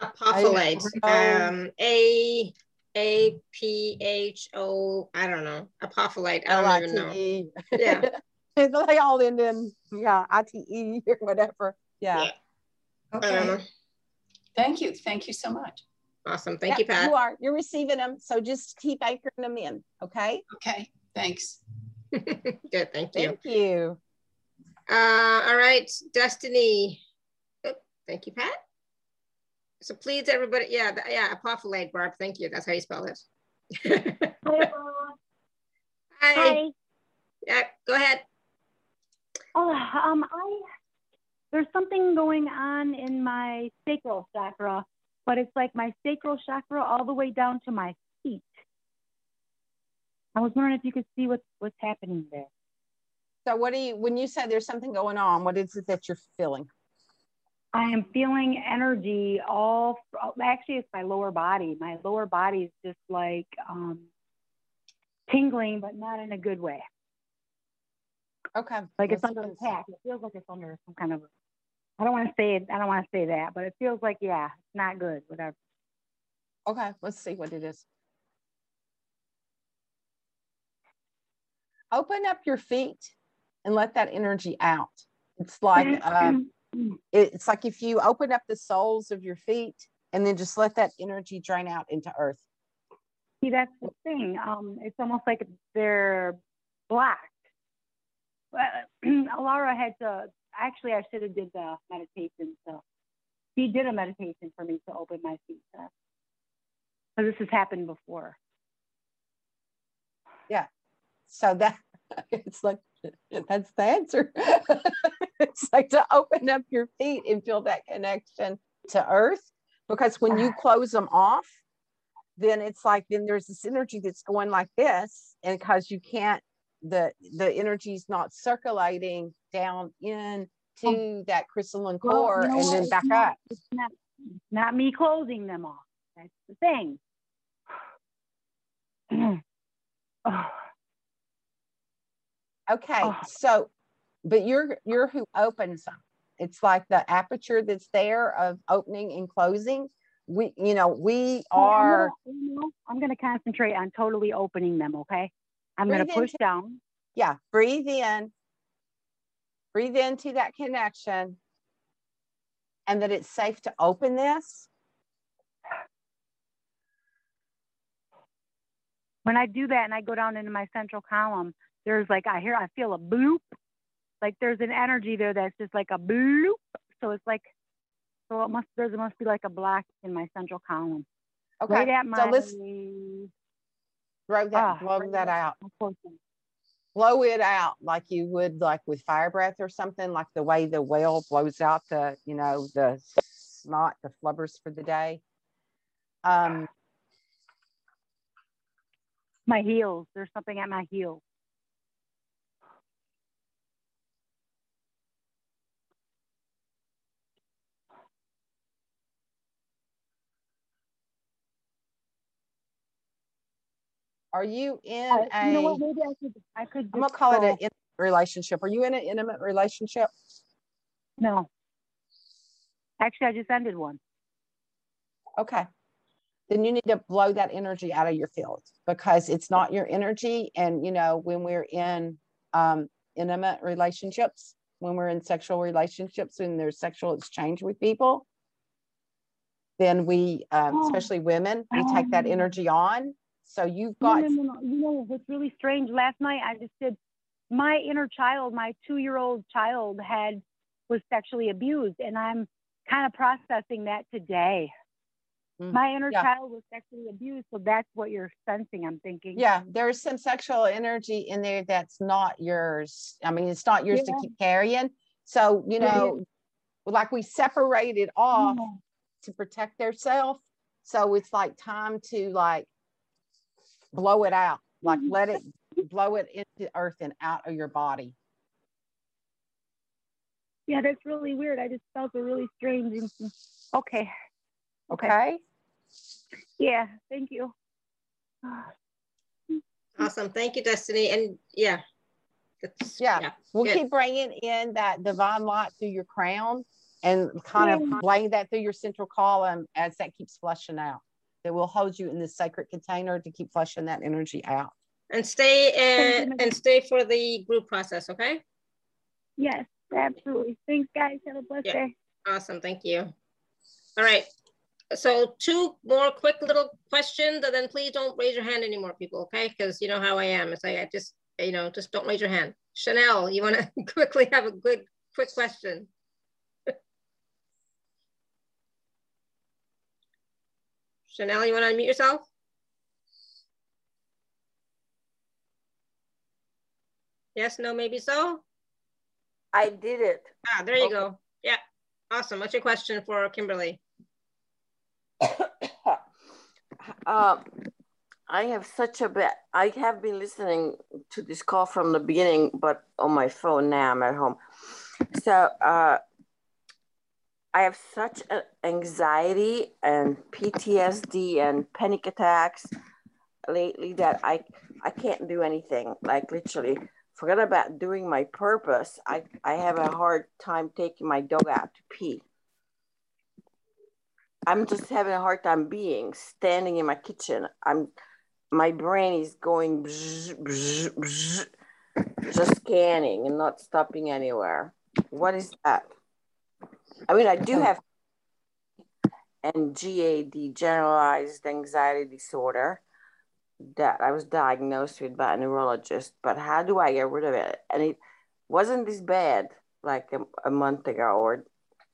Apophyllite. I- Um, A A P H O. I don't know. Apophyllite. I don't even know. L-I-T-E. Yeah. [laughs] they all end in yeah, I-T-E or whatever. Yeah. Yeah. Okay. know. Thank you. Thank you so much. Awesome. Thank Yeah, you, Pat. You are. You're receiving them. So just keep anchoring them in. Okay. Okay. Thanks. [laughs] Good. Thank you. Thank you. Uh, all right, Destiny. Oh, thank you, Pat. So please, everybody, yeah, th- yeah, apophyllite, Barb. Thank you. That's how you spell it. Hi, [laughs] Hi. Hi. Yeah, go ahead. Oh, um, I there's something going on in my sacral chakra, but it's like my sacral chakra all the way down to my feet. I was wondering if you could see what's what's happening there. So what do you when you say there's something going on, what is it that you're feeling? I am feeling energy all actually it's my lower body. My lower body is just like um tingling, but not in a good way. Okay. Like it's under attack. It feels like it's under some kind of I don't want to say it, I don't want to say that, but it feels like yeah, it's not good, whatever. Okay, let's see what it is. Open up your feet and let that energy out. It's like [clears throat] uh, it's like if you open up the soles of your feet and then just let that energy drain out into earth. See, that's the thing. Um, it's almost like they're black. Well, [clears throat] Alara had to. Actually, I should have did the meditation. So he did a meditation for me to open my feet. Up. So this has happened before. Yeah. So that [laughs] it's like [laughs] that's the answer. [laughs] it's like to open up your feet and feel that connection to earth. Because when you close them off, then it's like then there's this energy that's going like this, and because you can't the the energy's not circulating down in to oh. that crystalline Well, core know and then back not- up. It's not, not me closing them off. That's the thing. [clears throat] oh, Okay, Oh. so but you're you're who opens them. It's like the aperture that's there of opening and closing. We, you know, we are gonna- you know, I'm going to concentrate on totally opening them. Okay. I'm going to push into- down. yeah, breathe in, breathe into that connection, and that it's safe to open this. When I do that and I go down into my central column, there's like I hear I feel a bloop. Like there's an energy there that's just like a bloop. So it's like so it must there must be like a block in my central column. Okay, Right at my so let's throw that, Ah, blow right that out. Blow it out like you would like with fire breath or something, like the way the whale blows out the, you know, the snot, the flubbers for the day. Um, my heels. There's something at my heel. Are you in Uh, a? you know what? Maybe I could. I could. I'm gonna call it an intimate relationship. Are you in an intimate relationship? No. Actually, I just ended one. Okay. Then you need to blow that energy out of your field because it's not your energy. And you know, when we're in um, intimate relationships, when we're in sexual relationships and there's sexual exchange with people, then we, um, Oh. especially women, we take that Oh. energy on. So you've got no, no, no. You know what's really strange? Last night I just did my inner child, my two-year-old child had was sexually abused, and I'm kind of processing that today. Mm, My inner yeah. child was sexually abused, so that's what you're sensing. I'm thinking. Yeah, there's some sexual energy in there that's not yours. I mean, it's not yours to keep carrying. So, you Yeah. know, like we separated off Yeah. to protect themselves. So it's like time to like blow it out, like Mhm. let it blow it into earth and out of your body. Yeah, that's really weird. I just felt a really strange. Okay. Okay. Okay. Yeah. Thank you. Awesome. Thank you, Destiny. And yeah, That's, Yeah. yeah. We'll Good. keep bringing in that divine light through your crown and kind Yeah. of bring that through your central column as that keeps flushing out. That will hold you in this sacred container to keep flushing that energy out. And stay uh, and stay for the group process, okay? Yes, absolutely. Thanks, guys. Have a blessed Yeah. day. Awesome, thank you. All right, so two more quick little questions, and then please don't raise your hand anymore, people, okay? Because you know how I am. It's like I just, you know, just don't raise your hand. Chanel, you want to [laughs] quickly have a good, quick question? Chanel, you want to unmute yourself? Yes, no, maybe so? I did it. Ah, there you Okay. go. Yeah, awesome. What's your question for Kimberly? um, [coughs] I have such a bad. I have been listening to this call from the beginning, but on my phone now. I'm at home, so uh, I have such anxiety and PTSD and panic attacks lately that I I can't do anything. Like literally, forget about doing my purpose. I I have a hard time taking my dog out to pee. I'm just having a hard time being standing in my kitchen. I'm my brain is going bzz, bzz, bzz, just scanning and not stopping anywhere. What is that? I mean, I do have and GAD, generalized anxiety disorder, that I was diagnosed with by a neurologist. But how do I get rid of it? And it wasn't this bad like a, a month ago or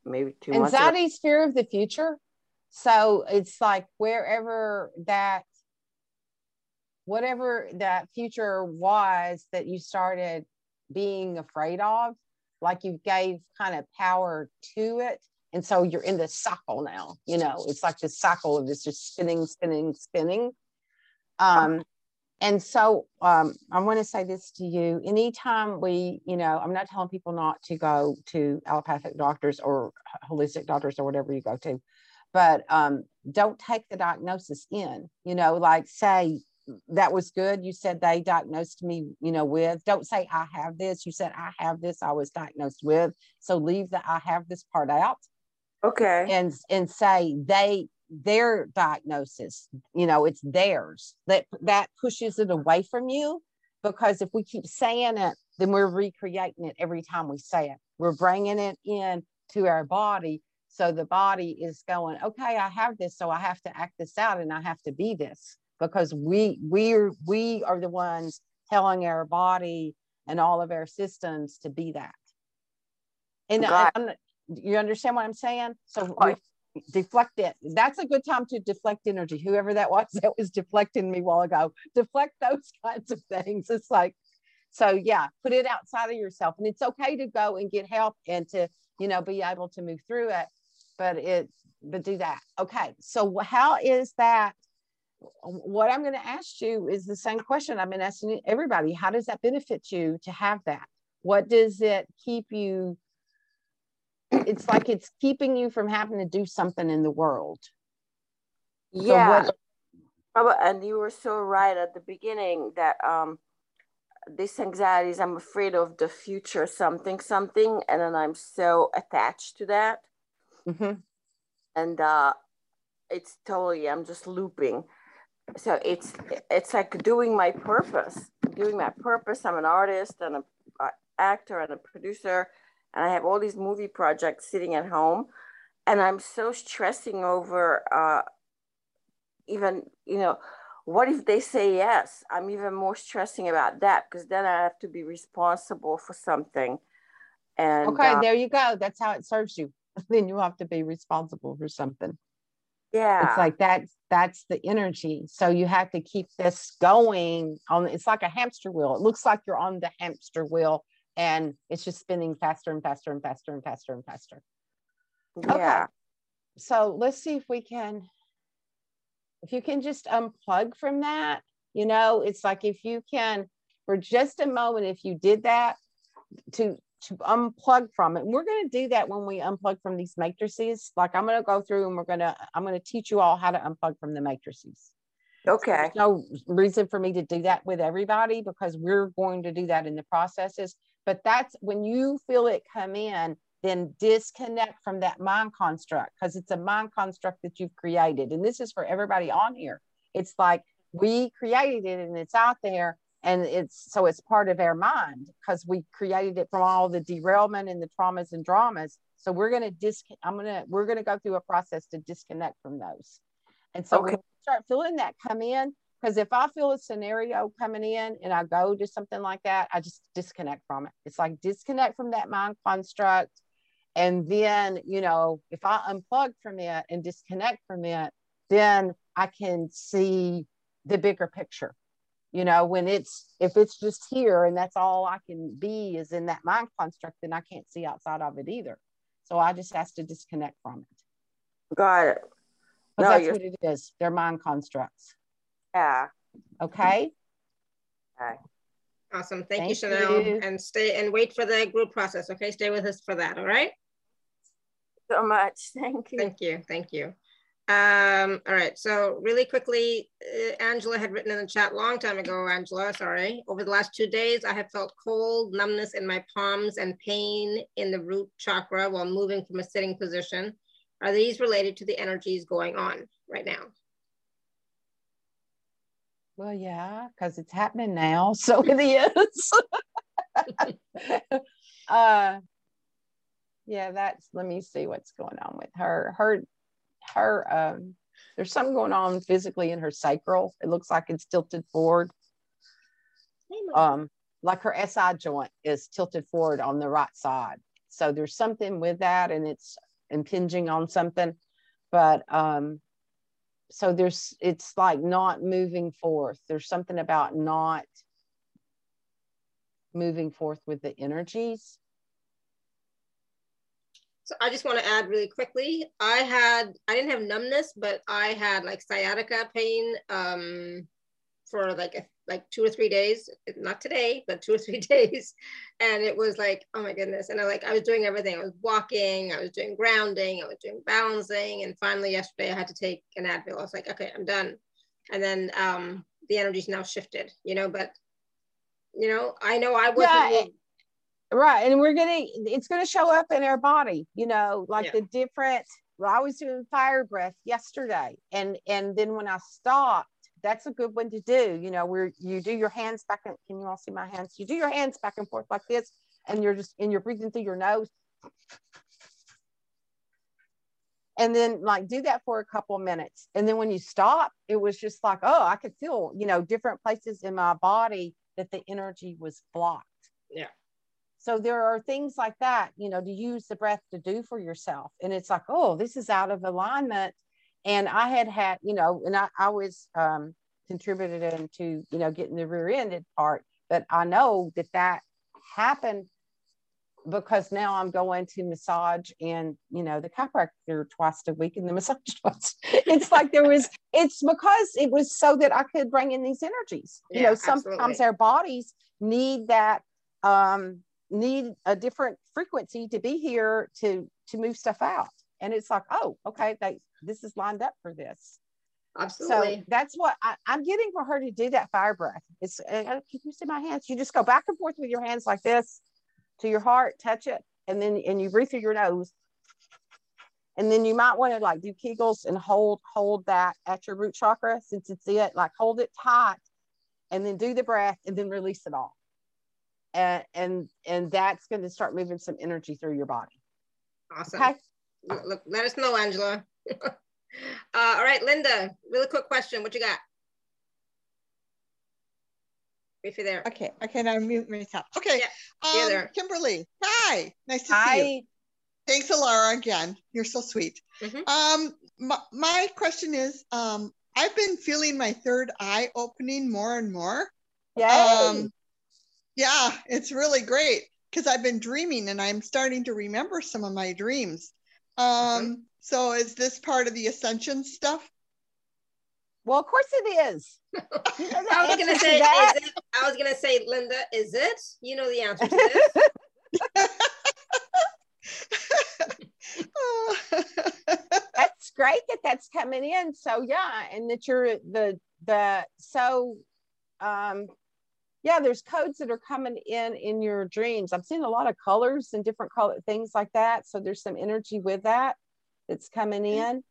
maybe two months ago. Anxiety is fear of the future. So it's like wherever that, whatever that future was that you started being afraid of, like you gave kind of power to it. And so you're in the cycle now, you know, it's like the cycle of this just spinning, spinning, spinning. Um, and so um, I want to say this to you anytime we, you know, I'm not telling people not to go to allopathic doctors or holistic doctors or whatever you go to, but um, don't take the diagnosis in, you know, like say that was good. You said they diagnosed me, you know, with, don't say I have this. You said I have this, I was diagnosed with. So leave the I have this part out Okay. and and say they their diagnosis you know it's theirs that that pushes it away from you because if we keep saying it then we're recreating it every time we say it we're bringing it in to our body so the body is going okay i have this so i have to act this out and i have to be this because we we're we are the ones telling our body and all of our systems to be that. And I- you understand what i'm saying? So we deflect it. That's a good time to deflect energy. Whoever that was [laughs] that was deflecting me a while ago. Deflect those [laughs] kinds of things. It's like so yeah put it outside of yourself. And it's okay to go and get help and to you know be able to move through it but it but do that. Okay. So how is that what i'm going to ask you is the same question i've been asking everybody. How does that benefit you to have that? What does it keep you it's like it's keeping you from having to do something in the world? So Yeah. what- Oh, and you were so right at the beginning that um this anxiety is I'm afraid of the future something something and then I'm so attached to that. Mhm. and uh it's totally I'm just looping so it's it's like doing my purpose doing my purpose. I'm an artist and a, a actor and a producer and I have all these movie projects sitting at home and I'm so stressing over uh even you know what if they say yes? I'm even more stressing about that because then i have to be responsible for something. And okay uh, there you go. That's how it serves you. [laughs] Then you have to be responsible for something yeah. it's like that's that's the energy. So you have to keep this going on it's like a hamster wheel. It looks like you're on the hamster wheel and it's just spinning faster and faster and faster and faster and faster. Yeah. So let's see if we can if you can just unplug from that you know it's like if you can for just a moment if you did that to to unplug from it and we're going to do that when we unplug from these matrices like i'm going to go through and we're going to i'm going to teach you all how to unplug from the matrices Okay. There's no reason for me to do that with everybody because we're going to do that in the processes. But that's when you feel it come in, then disconnect from that mind construct because it's a mind construct that you've created. And this is for everybody on here. It's like we created it and it's out there and it's so it's part of our mind because we created it from all the derailment and the traumas and dramas. So we're going to dis i'm going to we're going to go through a process to disconnect from those. And so okay. you start feeling that come in because if i feel a scenario coming in and i go to something like that i just disconnect from it. It's like disconnect from that mind construct. And then you know if i unplug from it and disconnect from it then i can see the bigger picture you know when it's if it's just here and that's all i can be is in that mind construct then i can't see outside of it either. So i just has to disconnect from it. Got it. No, that's what it is. They're mind constructs. Yeah. Okay? Okay. Awesome. Thank, thank you. Chanel. You. and stay and wait for the group process okay? Stay with us for that all right? So much. [laughs] Thank you. Thank you. Thank you um, all right, so really quickly, uh, Angela had written in the chat long time ago, Angela, sorry. Over the last two days, I have felt cold, numbness in my palms and pain in the root chakra while moving from a sitting position. Are these related to the energies going on right now? Well, yeah, because it's happening now. [laughs] So it is. [laughs] uh, yeah, that's, let me see what's going on with her. Her her um, there's something going on physically in her sacral. It looks like it's tilted forward. Um, like her SI joint is tilted forward on the right side. So there's something with that and it's impinging on something. But um, so there's it's like not moving forth. There's something about not moving forth with the energies. So I just want to add really quickly. I had I didn't have numbness, but I had like sciatica pain um, for like a, like two or three days. Not today, but two or three [laughs] days, and it was like oh my goodness. And I like I was doing everything. I was walking, I was doing grounding, I was doing balancing, and finally yesterday I had to take an Advil. I was like, okay, I'm done. And then um, the energy's now shifted, you know. But you know, I know I wasn't. Yeah right and we're gonna it's gonna show up in our body you know like yeah. the different well, i was doing fire breath yesterday and and then when i stopped that's a good one to do you know where you do your hands back and can you all see my hands? You do your hands back and forth like this and you're just and you're breathing through your nose. And then like do that for a couple of minutes and then when you stop it was just like oh i could feel you know different places in my body that the energy was blocked. Yeah so there are things like that, you know, to use the breath to do for yourself. And it's like, oh, this is out of alignment. And I had had, you know, and I, I was um, contributed into, you know, getting the rear ended part. But I know that that happened because now I'm going to massage and you know the chiropractor twice a week and the [laughs] massage twice. It's like there was it's because it was so that I could bring in these energies. Yeah, you know, sometimes absolutely. our bodies need that um need a different frequency to be here to to move stuff out. And it's like oh okay they this is lined up for this. Absolutely. so that's what I, am getting for her to do that fire breath. It's can you see my hands? You just go back and forth with your hands like this to your heart touch it and then and you breathe through your nose. And then you might want to like do kegels and hold hold that at your root chakra since it's it like hold it tight and then do the breath and then release it all and and and that's going to start moving some energy through your body. Awesome. Okay? Look, let us know angela. [laughs] Uh, all right linda really quick question. What you got? If you're there. Okay i can unmute myself. Okay yeah, um, there. kimberly hi nice to hi. see you. Thanks alara again. You're so sweet. Mm-hmm. um my, my question is um i've been feeling my third eye opening more and more. Yeah. um yeah, it's really great because I've been dreaming and I'm starting to remember some of my dreams. Um, So is this part of the ascension stuff? Well, of course it is. [laughs] I [laughs] was gonna say, is it? I was gonna say, Linda, is it? You know the answer to [laughs] this. that's great that that's coming in. So yeah, and that you're the the so um yeah there's codes that are coming in in your dreams. I'm seeing a lot of colors and different color things like that so there's some energy with that that's coming in.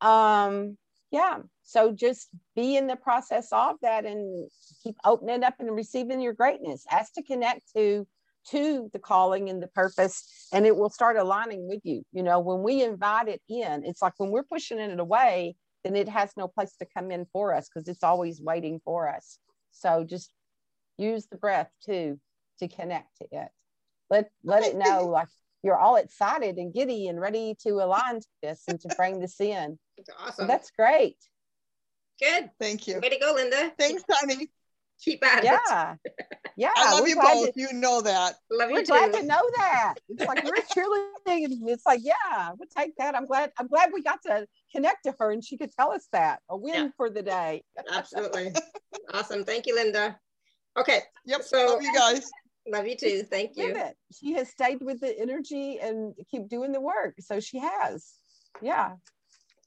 Um yeah so just be in the process of that and keep opening up and receiving your greatness. Ask to connect to to the calling and the purpose and it will start aligning with you. You know when we invite it in it's like when we're pushing it away then it has no place to come in for us because it's always waiting for us. So just use the breath too to connect to it let let it know like you're all excited and giddy and ready to align to this and to bring this in That's awesome. that's great good. Thank you. Way to go, Linda. Thanks, honey. Keep at it. yeah [laughs] yeah I love we're you both. to- You know that. Love you we're too. glad to know that. [laughs] It's like we're cheerleading, and it's like, yeah, we'll take that. I'm glad. I'm glad we got to connect to her, and she could tell us that a win Yeah. for the day. [laughs] Absolutely. awesome. Thank you, Linda. Okay. Yep. So- love you guys. Love you too. Thank you. she has stayed with the energy and keep doing the work. So she has. Yeah,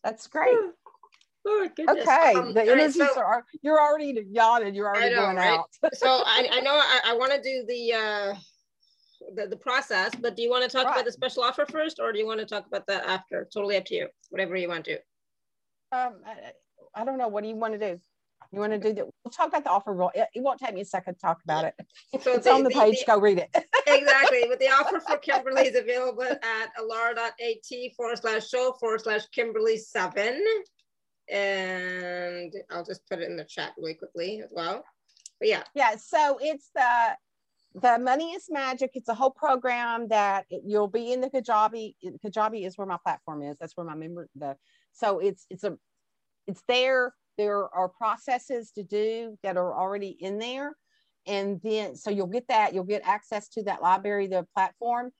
that's great. [sighs] Oh. Okay, Um, the all right, energies so- are. You're already yawning. You're already know, going right? out. [laughs] so [laughs] I, I know I, I want to do the uh the, the process, but do you want to talk Right. about the special offer first, or do you want to talk about that after? Totally up to you. Whatever you want to. Um, I, I don't know. What do you want to do? You want to do that? We'll talk about the offer roll. It, it won't take me a second to talk about it. So It's on the page. Go read it. [laughs] exactly. But the offer for Kimberly is available at alara.at forward slash show forward slash Kimberly seven. And I'll just put it in the chat really quickly as well. But yeah, Yeah, so it's the the money is magic. It's a whole program that you'll be in the Kajabi. Kajabi is where my platform is. That's where my member the so it's it's a it's there. There are processes to do that are already in there. And then so you'll get that, you'll get access to that library, the platform.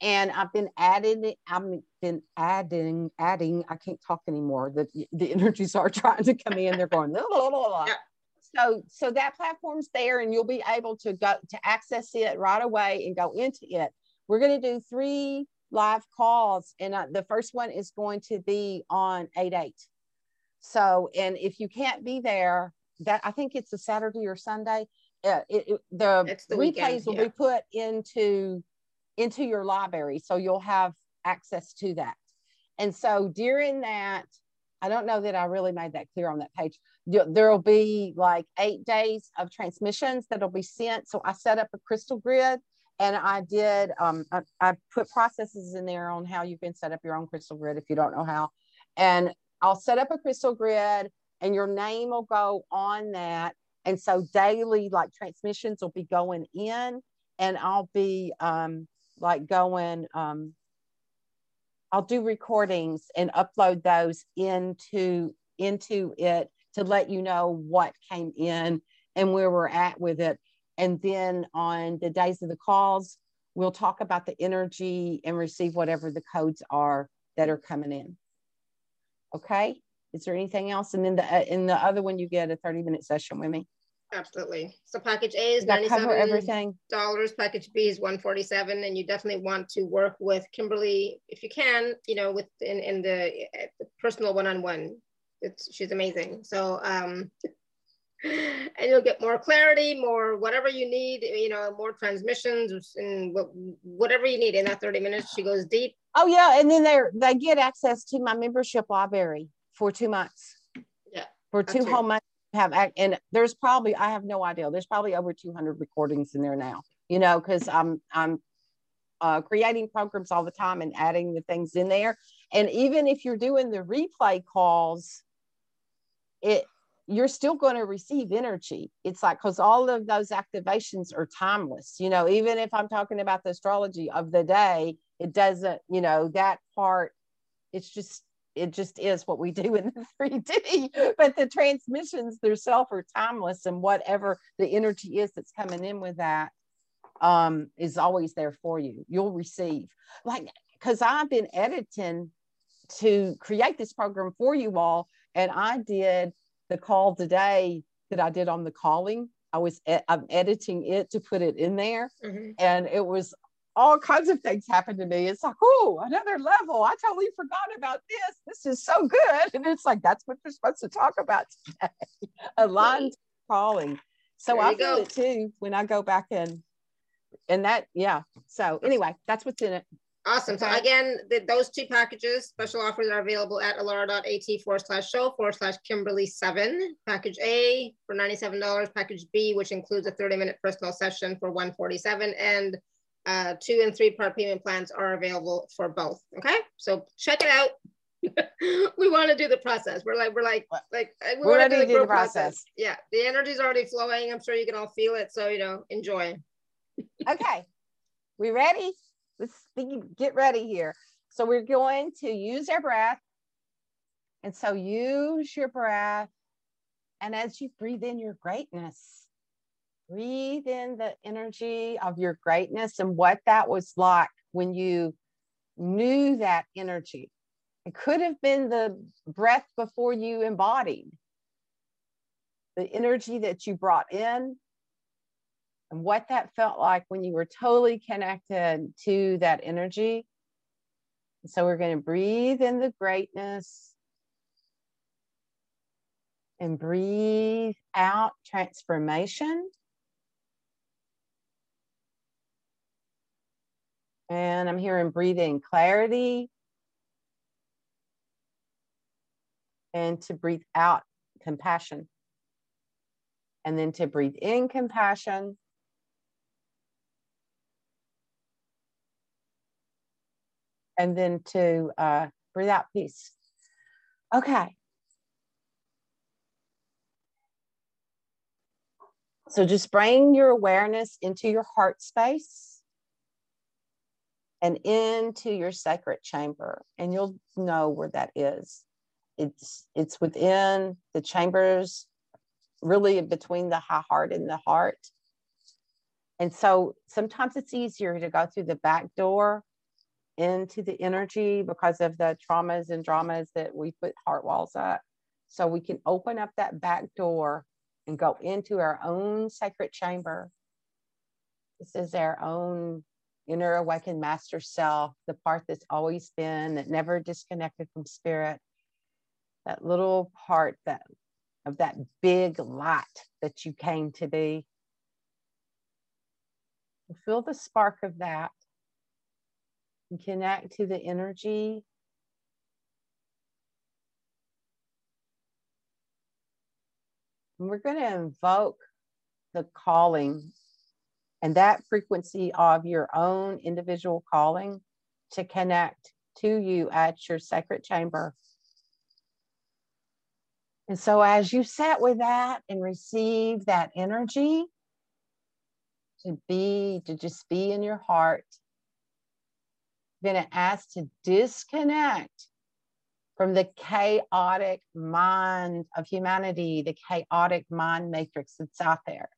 And I've been adding it, I've been adding, adding, I can't talk anymore. The the energies are [laughs] trying to come in. They're going, "La, la, la, la." Yeah. so so that platform's there and you'll be able to go to access it right away and go into it we're going to do three live calls and uh, the first one is going to be on 8-8 so and if you can't be there that i think it's a saturday or sunday uh, it, it- the, the replays weekend, will yeah. be put into into your library so you'll have access to that and so during that i don't know that i really made that clear on that page there'll be like eight days of transmissions that'll be sent. So I set up a crystal grid and I did, um, I, I put processes in there on how you can set up your own crystal grid if you don't know how. And I'll set up a crystal grid and your name will go on that. And so daily, like transmissions will be going in and I'll be um, like going, um, I'll do recordings and upload those into into it to let you know what came in and where we're at with it. And then on the days of the calls, we'll talk about the energy and receive whatever the codes are that are coming in. Okay. Is there anything else? And then the, uh, in the other one, you get a 30 minute session with me. absolutely. So package A is Does that cover 97 everything? dollars. Package B is 147, and you definitely want to work with Kimberly if you can. You know, with in in the, uh, the personal one-on-one. It's she's amazing. So um, [laughs] and you'll get more clarity, more whatever you need. You know, more transmissions and whatever you need in that 30 minutes. She goes deep. Oh yeah. And then they're, they get access to my membership library for two months. Yeah, For two whole months have, and there's probably, I have no idea. There's probably over 200 recordings in there now, you know, cause I'm, I'm uh, creating programs all the time and adding the things in there. And even if you're doing the replay calls, it, you're still going to receive energy. It's like, cause all of those activations are timeless, you know, even if I'm talking about the astrology of the day, it doesn't, you know, that part, it's just, it just is what we [laughs] do in the 3D. But the transmissions themselves are timeless and whatever the energy is that's coming in with that um, is always there for you. You'll receive. Like, because I've been editing to create this program for you all, and I did the call today that I did on the calling. I was e- I'm editing it to put it in there Mhm. and it was all kinds of things happened to me. It's like, oh, another level. I totally forgot about this. This is so good. And it's like, that's what you're supposed to talk about today. [laughs] Aligned calling. So I feel go. it too when I go back in. And that, yeah. So anyway, that's what's in it. Awesome. So again, the, those two packages, special offers are available at alara.at forward slash show forward slash Kimberly seven. Package A for $97, package B, which includes a 30 minute personal session for 147 and uh, two and three part payment plans are available for both. Okay. So check it out. [laughs] we want to do the process. We're like, we're like, like we ready to do the process. process. Yeah. The energy is already flowing. I'm sure you can all feel it. So, you know, enjoy. okay. We ready? Let's get ready here. So we're going to use our breath. And so use your breath. And as you breathe in your greatness, breathe in the energy of your greatness and what that was like when you knew that energy. It could have been the breath before you embodied, the energy that you brought in, and what that felt like when you were totally connected to that energy. So we're going to breathe in the greatness and breathe out transformation. And I'm hearing breathing clarity. And to breathe out compassion. And then to breathe in compassion. And then to uh, breathe out peace. Okay. So just bring your awareness into your heart space and into your sacred chamber, and you'll know where that is. It's it's within the chambers, really between the high heart and the heart. And so sometimes it's easier to go through the back door into the energy because of the traumas and dramas that we put heart walls up. So we can open up that back door and go into our own sacred chamber. This is our own inner awakened master self, the part that's always been, that never disconnected from spirit, that little part that of that big light that you came to be. Feel the spark of that and connect to the energy. And we're going to invoke the calling and that frequency of your own individual calling to connect to you at your sacred chamber. And so, as you sit with that and receive that energy, to be, to just be in your heart, going to ask to disconnect from the chaotic mind of humanity, the chaotic mind matrix that's out there.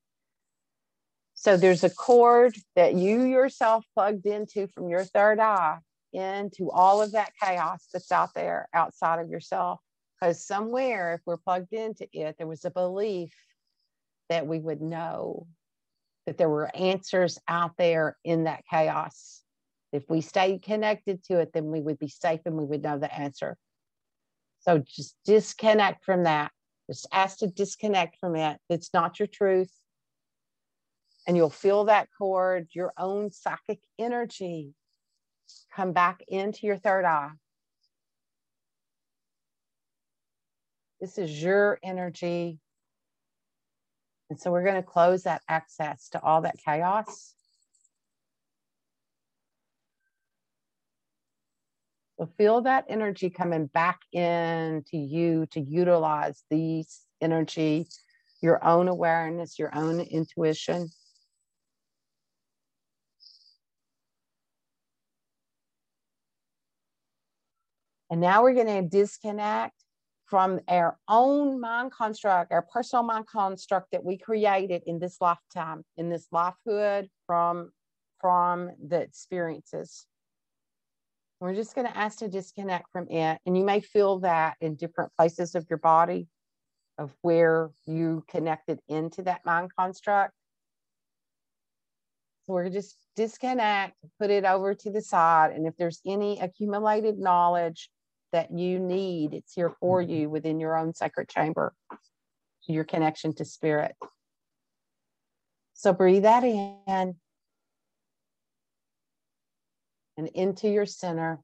So there's a cord that you yourself plugged into from your third eye into all of that chaos that's out there outside of yourself. Because somewhere, if we're plugged into it, there was a belief that we would know that there were answers out there in that chaos. If we stay connected to it, then we would be safe and we would know the answer. So just disconnect from that. Just ask to disconnect from it. It's not your truth. And you'll feel that cord, your own psychic energy come back into your third eye. This is your energy. And so we're going to close that access to all that chaos. So feel that energy coming back into you to utilize these energy, your own awareness, your own intuition. And now we're going to disconnect from our own mind construct, our personal mind construct that we created in this lifetime, in this lifehood from, from the experiences. We're just going to ask to disconnect from it. And you may feel that in different places of your body of where you connected into that mind construct. So we're just disconnect, put it over to the side. And if there's any accumulated knowledge that you need, it's here for mm-hmm. you within your own sacred chamber, your connection to spirit. So breathe that in and into your center.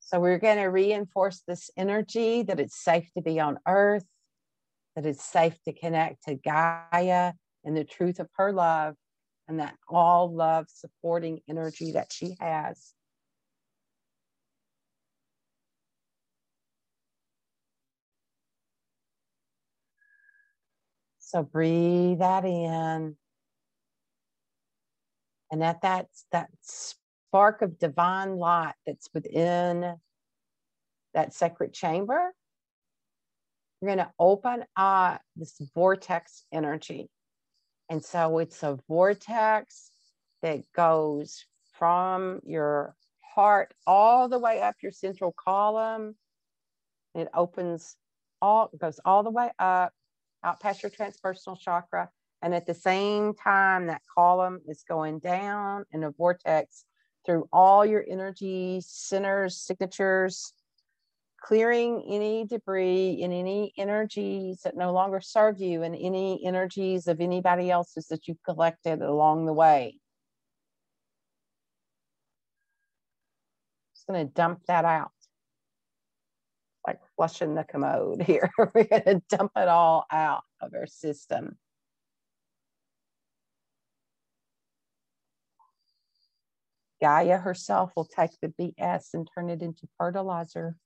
So we're going to reinforce this energy that it's safe to be on earth, that it's safe to connect to Gaia and the truth of her love, and that all love supporting energy that she has. So breathe that in. And at that, that spark of divine light that's within that sacred chamber, you're going to open up this vortex energy. And so it's a vortex that goes from your heart all the way up your central column. It opens all, goes all the way up, out past your transpersonal chakra. And at the same time, that column is going down in a vortex through all your energy centers, signatures, clearing any debris and any energies that no longer serve you and any energies of anybody else's that you've collected along the way. Just going to dump that out. Like flushing the commode here. [laughs] We're going to dump it all out of our system. Gaia herself will take the BS and turn it into fertilizer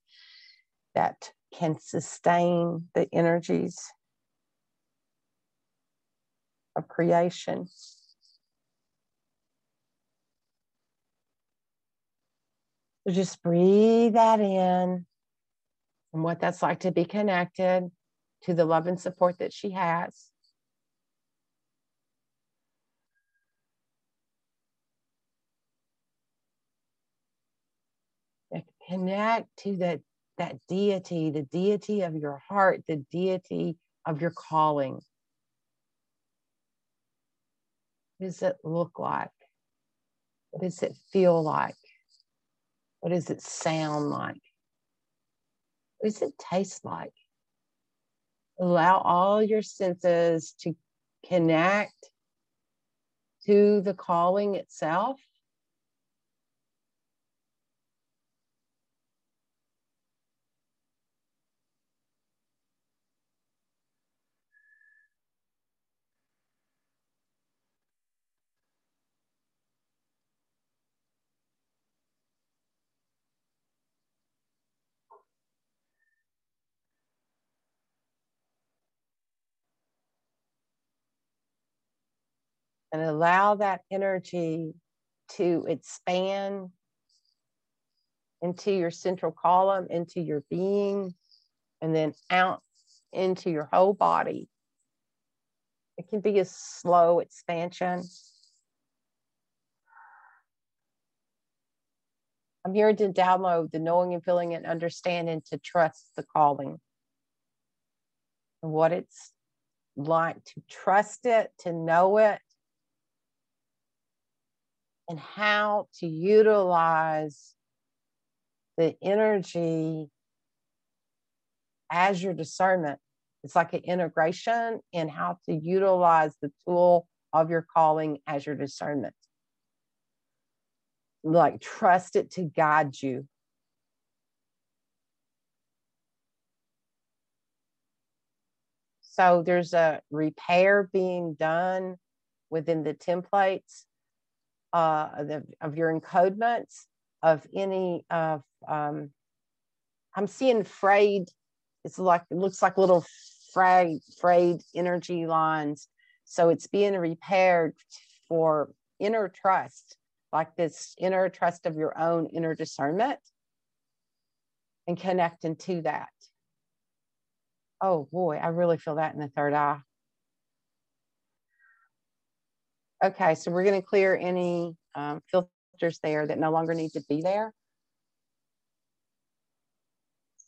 that can sustain the energies of creation. So just breathe that in and what that's like to be connected to the love and support that she has. connect to that that deity the deity of your heart the deity of your calling. What does it look like? What does it feel like? What does it sound like what does it taste like? Allow all your senses to connect to the calling itself and allow that energy to expand into your central column, into your being, and then out into your whole body. It can be a slow expansion. I'm here to download the knowing and feeling and understanding to trust the calling and what it's like to trust it, to know it, and how to utilize the energy as your discernment. It's like an integration in how to utilize the tool of your calling as your discernment. Like trust it to guide you. So there's a repair being done within the templates uh, the, of your encodements of any of um, I'm seeing frayed. It's like it looks like little frayed frayed energy lines. So it's being repaired for inner trust, like this inner trust of your own inner discernment, and connecting to that. Oh boy, I really feel that in the third eye. Okay, so we're going to clear any um, filters there that no longer need to be there.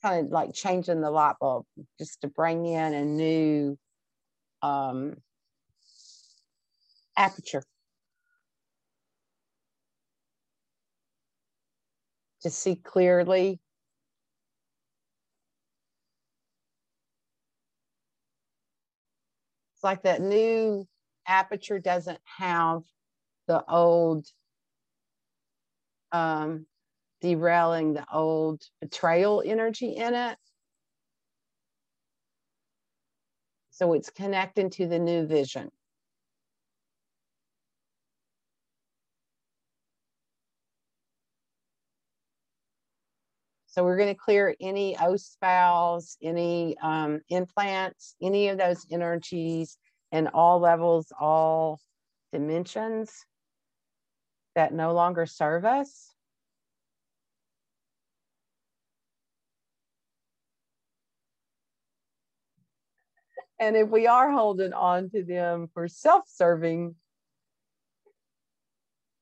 kind of like changing the light bulb just to bring in a new um, aperture. To see clearly. It's like that new aperture doesn't have the old um, derailing the old betrayal energy in it. So it's connecting to the new vision. So we're going to clear any OSPALs, any um, implants, any of those energies in all levels, all dimensions that no longer serve us. And if we are holding on to them for self serving,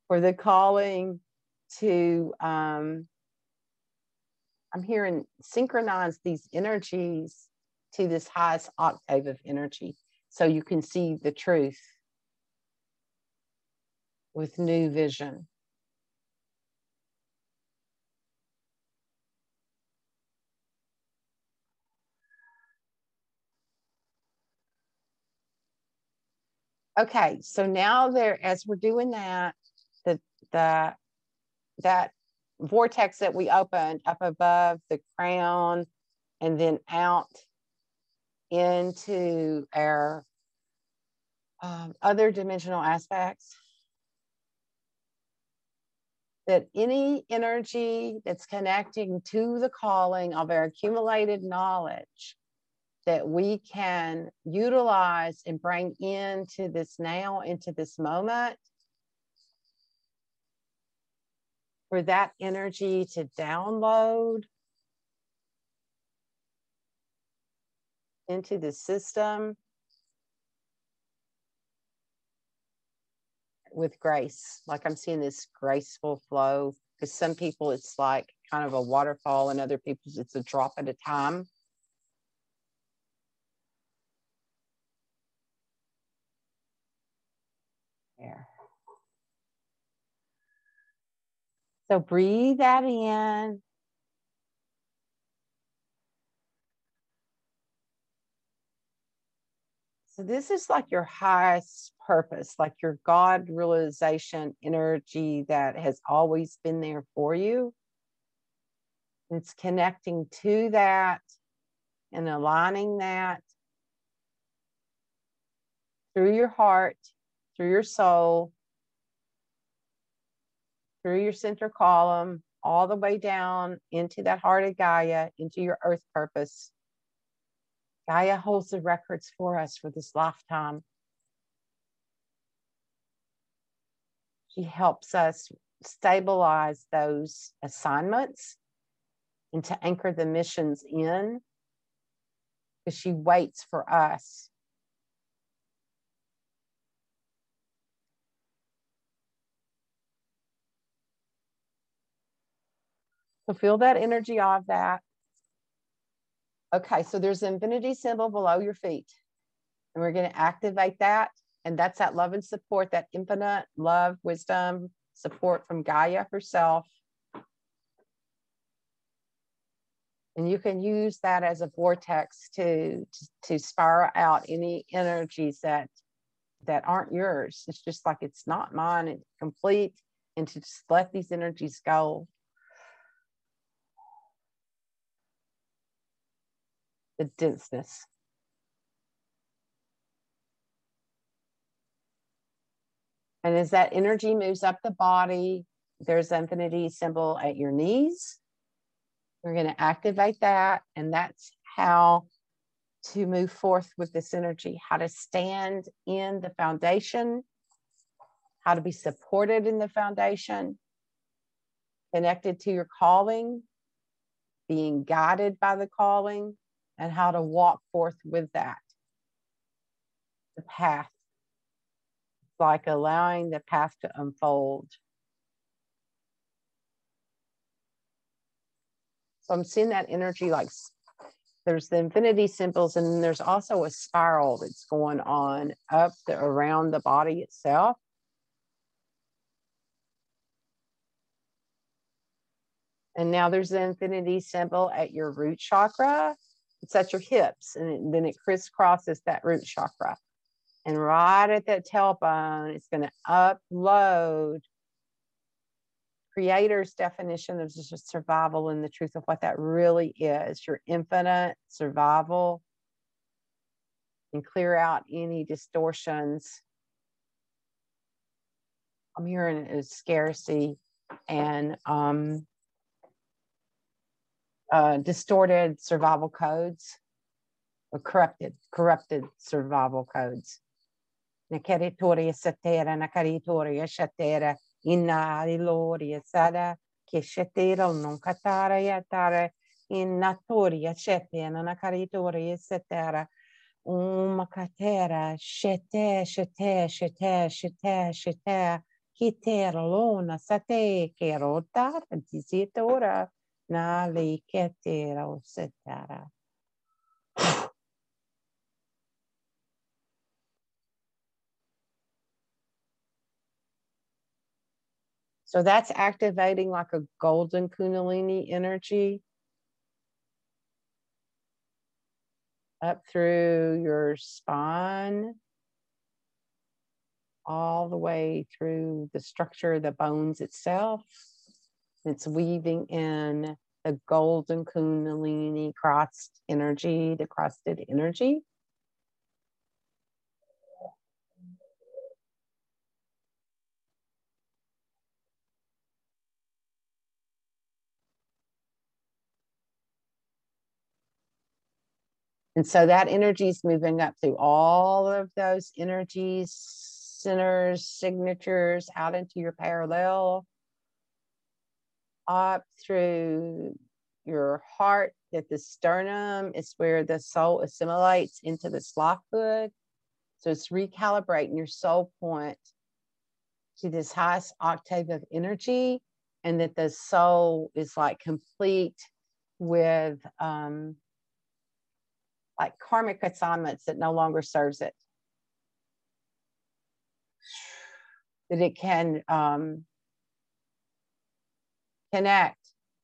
for the calling to, um, I'm hearing synchronize these energies to this highest octave of energy so you can see the truth with new vision. Okay, so now there, as we're doing that, the the that vortex that we opened up above the crown and then out into our um, other dimensional aspects. That any energy that's connecting to the calling of our accumulated knowledge that we can utilize and bring into this now, into this moment, for that energy to download into the system with grace. Like I'm seeing this graceful flow because some people it's like kind of a waterfall and other people it's a drop at a time. So breathe that in. So this is like your highest purpose, like your God realization energy that has always been there for you. It's connecting to that and aligning that through your heart through your soul, through your center column, all the way down into that heart of Gaia, into your earth purpose. Gaia holds the records for us for this lifetime. She helps us stabilize those assignments and to anchor the missions in because she waits for us So feel that energy of that. Okay, so there's an infinity symbol below your feet. And we're going to activate that. And that's that love and support, that infinite love, wisdom, support from Gaia herself. And you can use that as a vortex to, to, to spiral out any energies that that aren't yours. It's just like it's not mine, it's complete, and to just let these energies go. The denseness. And as that energy moves up the body, there's infinity symbol at your knees. We're going to activate that. And that's how to move forth with this energy, how to stand in the foundation, how to be supported in the foundation, connected to your calling, being guided by the calling, and how to walk forth with that. The path, it's like allowing the path to unfold. So I'm seeing that energy like there's the infinity symbols, and then there's also a spiral that's going on up the, around the body itself. And now there's the infinity symbol at your root chakra. It's at your hips, and it, then it crisscrosses that root chakra. And right at that tailbone, it's going to upload creator's definition of just survival and the truth of what that really is your infinite survival and clear out any distortions. I'm hearing a scarcity and um, uh, distorted survival codes or corrupted, corrupted survival codes. Nakaritoria satera, nakaritoria shatera, inna gloria sara, che shatera non katara yatara, inna toria shetena, nakaritoria satera, umakatera, shete, shete, shete, shete, shete, kitera lona sate, kero tar, disitora, So that's activating like a golden Kundalini energy up through your spine, all the way through the structure of the bones itself. It's weaving in the golden Kundalini crossed energy, the crusted energy. And so that energy is moving up through all of those energies, centers, signatures, out into your parallel, up through your heart, that the sternum is where the soul assimilates into the sloth hood. So it's recalibrating your soul point to this highest octave of energy, and that the soul is like complete with um, like karmic assignments that no longer serves it. That it can um, connect.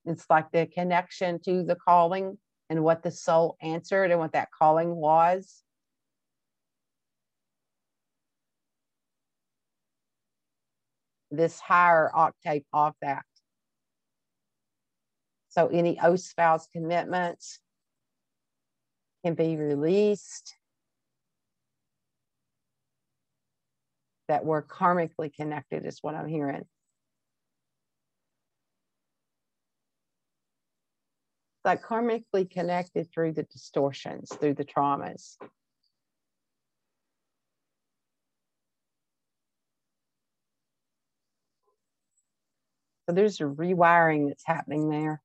It's like the connection to the calling and what the soul answered and what that calling was. This higher octave of that. So any oath, vows, commitments, can be released, that we're karmically connected, is what I'm hearing. Like karmically connected through the distortions, through the traumas. So there's a rewiring that's happening there.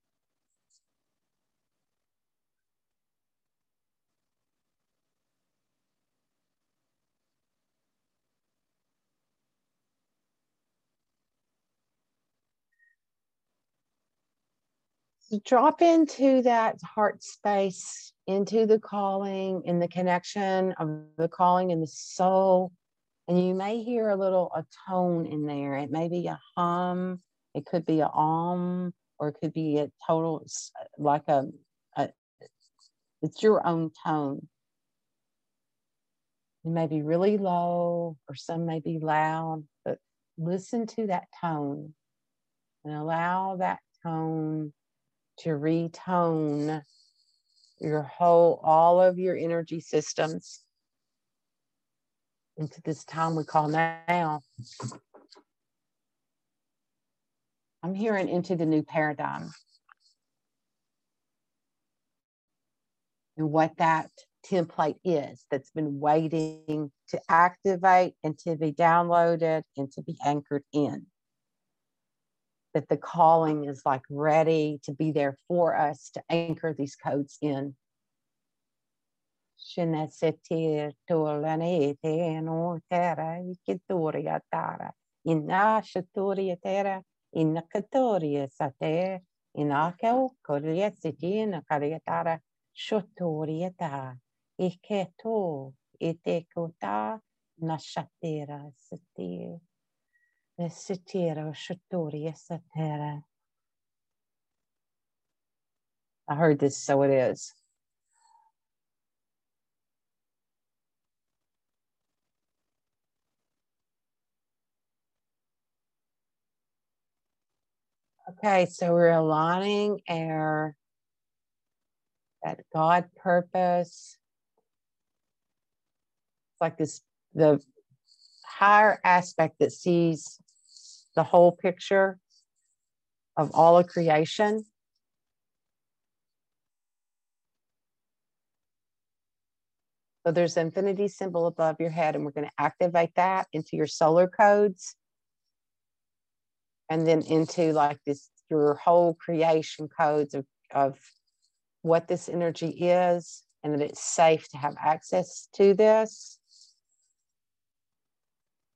Drop into that heart space, into the calling in the connection of the calling and the soul. And you may hear a little a tone in there. It may be a hum, it could be a om, or it could be a total like a, a it's your own tone. It may be really low, or some may be loud, but listen to that tone and allow that tone to retone your whole, all of your energy systems into this time we call now. I'm hearing into the new paradigm. And what that template is that's been waiting to activate and to be downloaded and to be anchored in that the calling is like ready to be there for us to anchor these codes in. Inna shaturia tera, inna I heard this, so it is. Okay, so we're aligning our that God purpose. It's like this the higher aspect that sees the whole picture of all of creation. So there's the infinity symbol above your head, and we're going to activate that into your solar codes and then into like this your whole creation codes of, of what this energy is and that it's safe to have access to this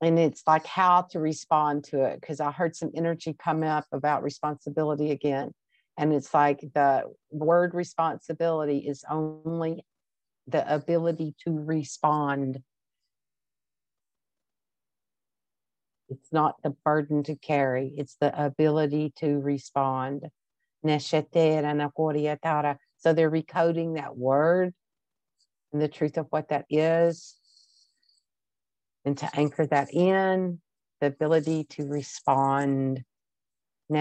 and it's like how to respond to it because i heard some energy come up about responsibility again and it's like the word responsibility is only the ability to respond It's not the burden to carry, it's the ability to respond. So they're recoding that word and the truth of what that is. And to anchor that in, the ability to respond. So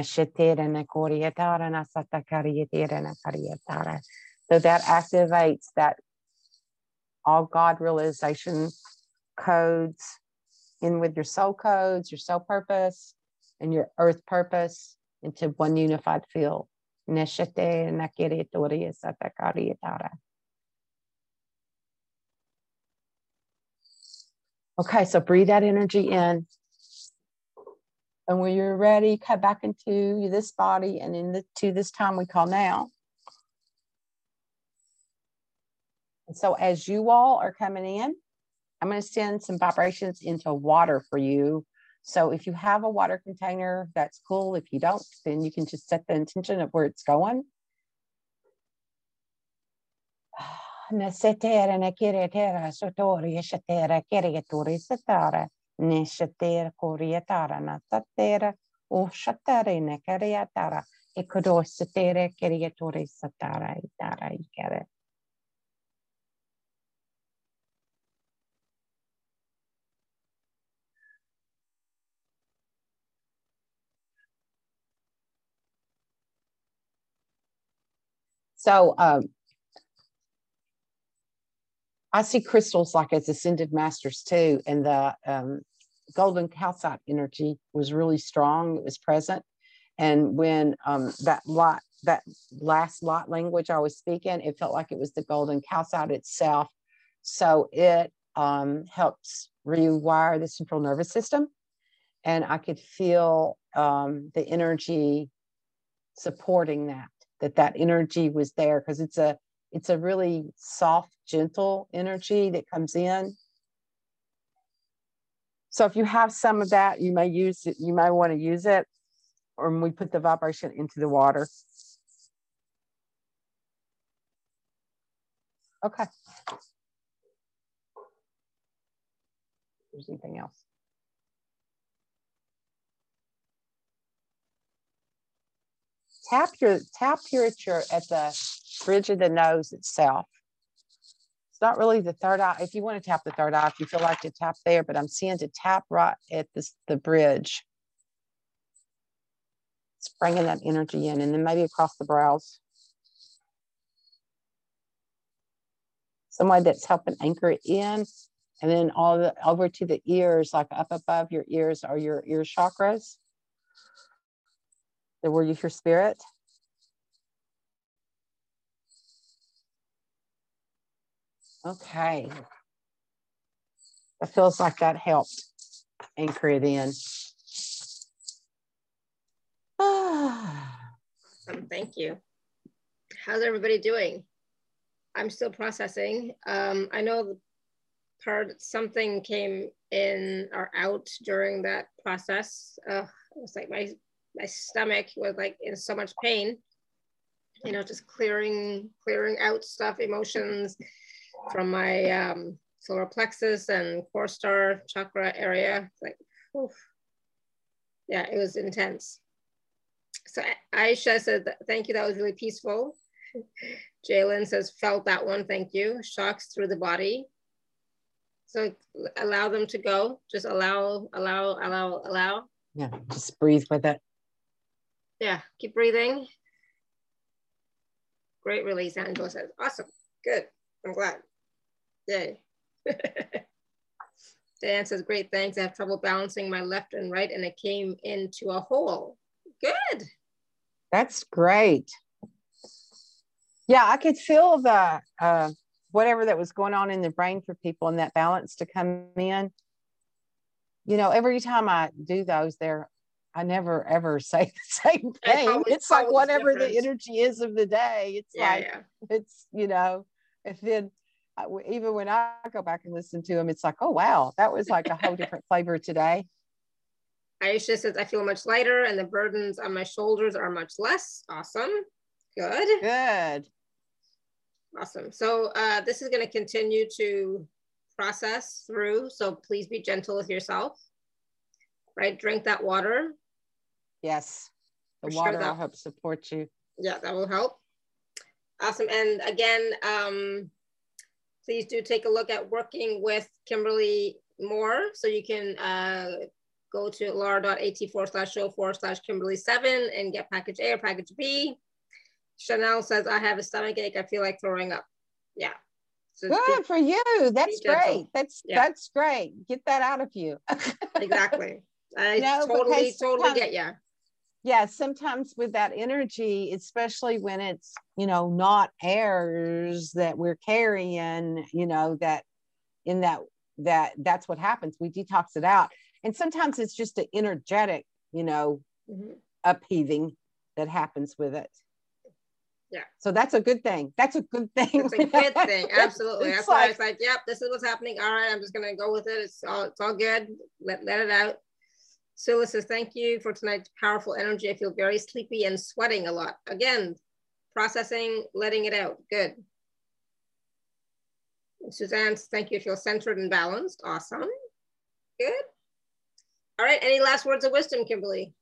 that activates that all God realization codes in with your soul codes, your soul purpose, and your earth purpose into one unified field. Okay, so breathe that energy in. And when you're ready, come back into this body and into this time we call now. And so as you all are coming in, I'm going to send some vibrations into water for you. So if you have a water container, that's cool. If you don't, then you can just set the intention of where it's going. So um, I see crystals like as ascended masters too, and the um, golden calcite energy was really strong. It was present, and when um, that light, that last light language I was speaking, it felt like it was the golden calcite itself. So it um, helps rewire the central nervous system, and I could feel um, the energy supporting that that that energy was there because it's a it's a really soft gentle energy that comes in. So if you have some of that you may use it you may want to use it or we put the vibration into the water. Okay. There's anything else tap your tap here at your at the bridge of the nose itself. It's not really the third eye. If you want to tap the third eye, if you feel like to tap there, but I'm seeing to tap right at this the bridge. It's bringing that energy in, and then maybe across the brows. Somebody that's helping anchor it in, and then all the over to the ears, like up above your ears, are your ear chakras the word you hear spirit. Okay. It feels like that helped anchor it in. awesome. [sighs] Thank you. How's everybody doing? I'm still processing. Um, I know part something came in or out during that process. Uh, it was like my my stomach was like in so much pain. You know, just clearing clearing out stuff, emotions from my um, solar plexus and core star chakra area. Like, oof. yeah, it was intense. So Aisha said, thank you, that was really peaceful. [laughs] Jalen says, felt that one, thank you. Shocks through the body. So allow them to go. Just allow, allow, allow, allow. Yeah, just breathe with it. Yeah, keep breathing. Great release, Angela says. Awesome, good, I'm glad. Yay. [laughs] Dan says, great, thanks. I have trouble balancing my left and right and it came into a whole. Good. That's great. Yeah, I could feel the uh, whatever that was going on in the brain for people and that balance to come in. You know, every time I do those, there, I never ever [laughs] say the same [laughs] thing. Always, it's like whatever different. the energy is of the day. It's yeah, like yeah. it's you know, and then even when I go back and listen to them, it's like, oh wow, that was like a whole different flavor today. [laughs] Aisha says, I feel much lighter and the burdens on my shoulders are much less. Awesome. Good. Good. Awesome. So uh, this is going to continue to process through. So please be gentle with yourself. Right? Drink that water. Yes. The For water sure will help support you. Yeah, that will help. Awesome. And again, um, please do take a look at working with Kimberly more so you can uh, go to alara.at forward slash show forward slash Kimberly seven and get package A or package B. Chanel says, I have a stomach ache. I feel like throwing up. Yeah. So Good for you. That's great. That's yeah. that's great. Get that out of you. [laughs] exactly. I no, totally, totally get you. Yeah, sometimes with that energy, especially when it's, you know, not airs that we're carrying, you know, that in that that that's what happens. We detox it out. And sometimes it's just an energetic, you know, mm-hmm. upheaving that happens with it. Yeah. So that's a good thing. That's a good thing. It's a good thing. [laughs] Absolutely. that's like, why it's like, yep, this is what's happening. All right, I'm just gonna go with it. It's all it's all good. Let let it out. Sula says, thank you for tonight's powerful energy. I feel very sleepy and sweating a lot. Again, processing, letting it out. Good. Suzanne, thank you. I feel centered and balanced. Awesome. Good. All right. Any last words of wisdom, Kimberly?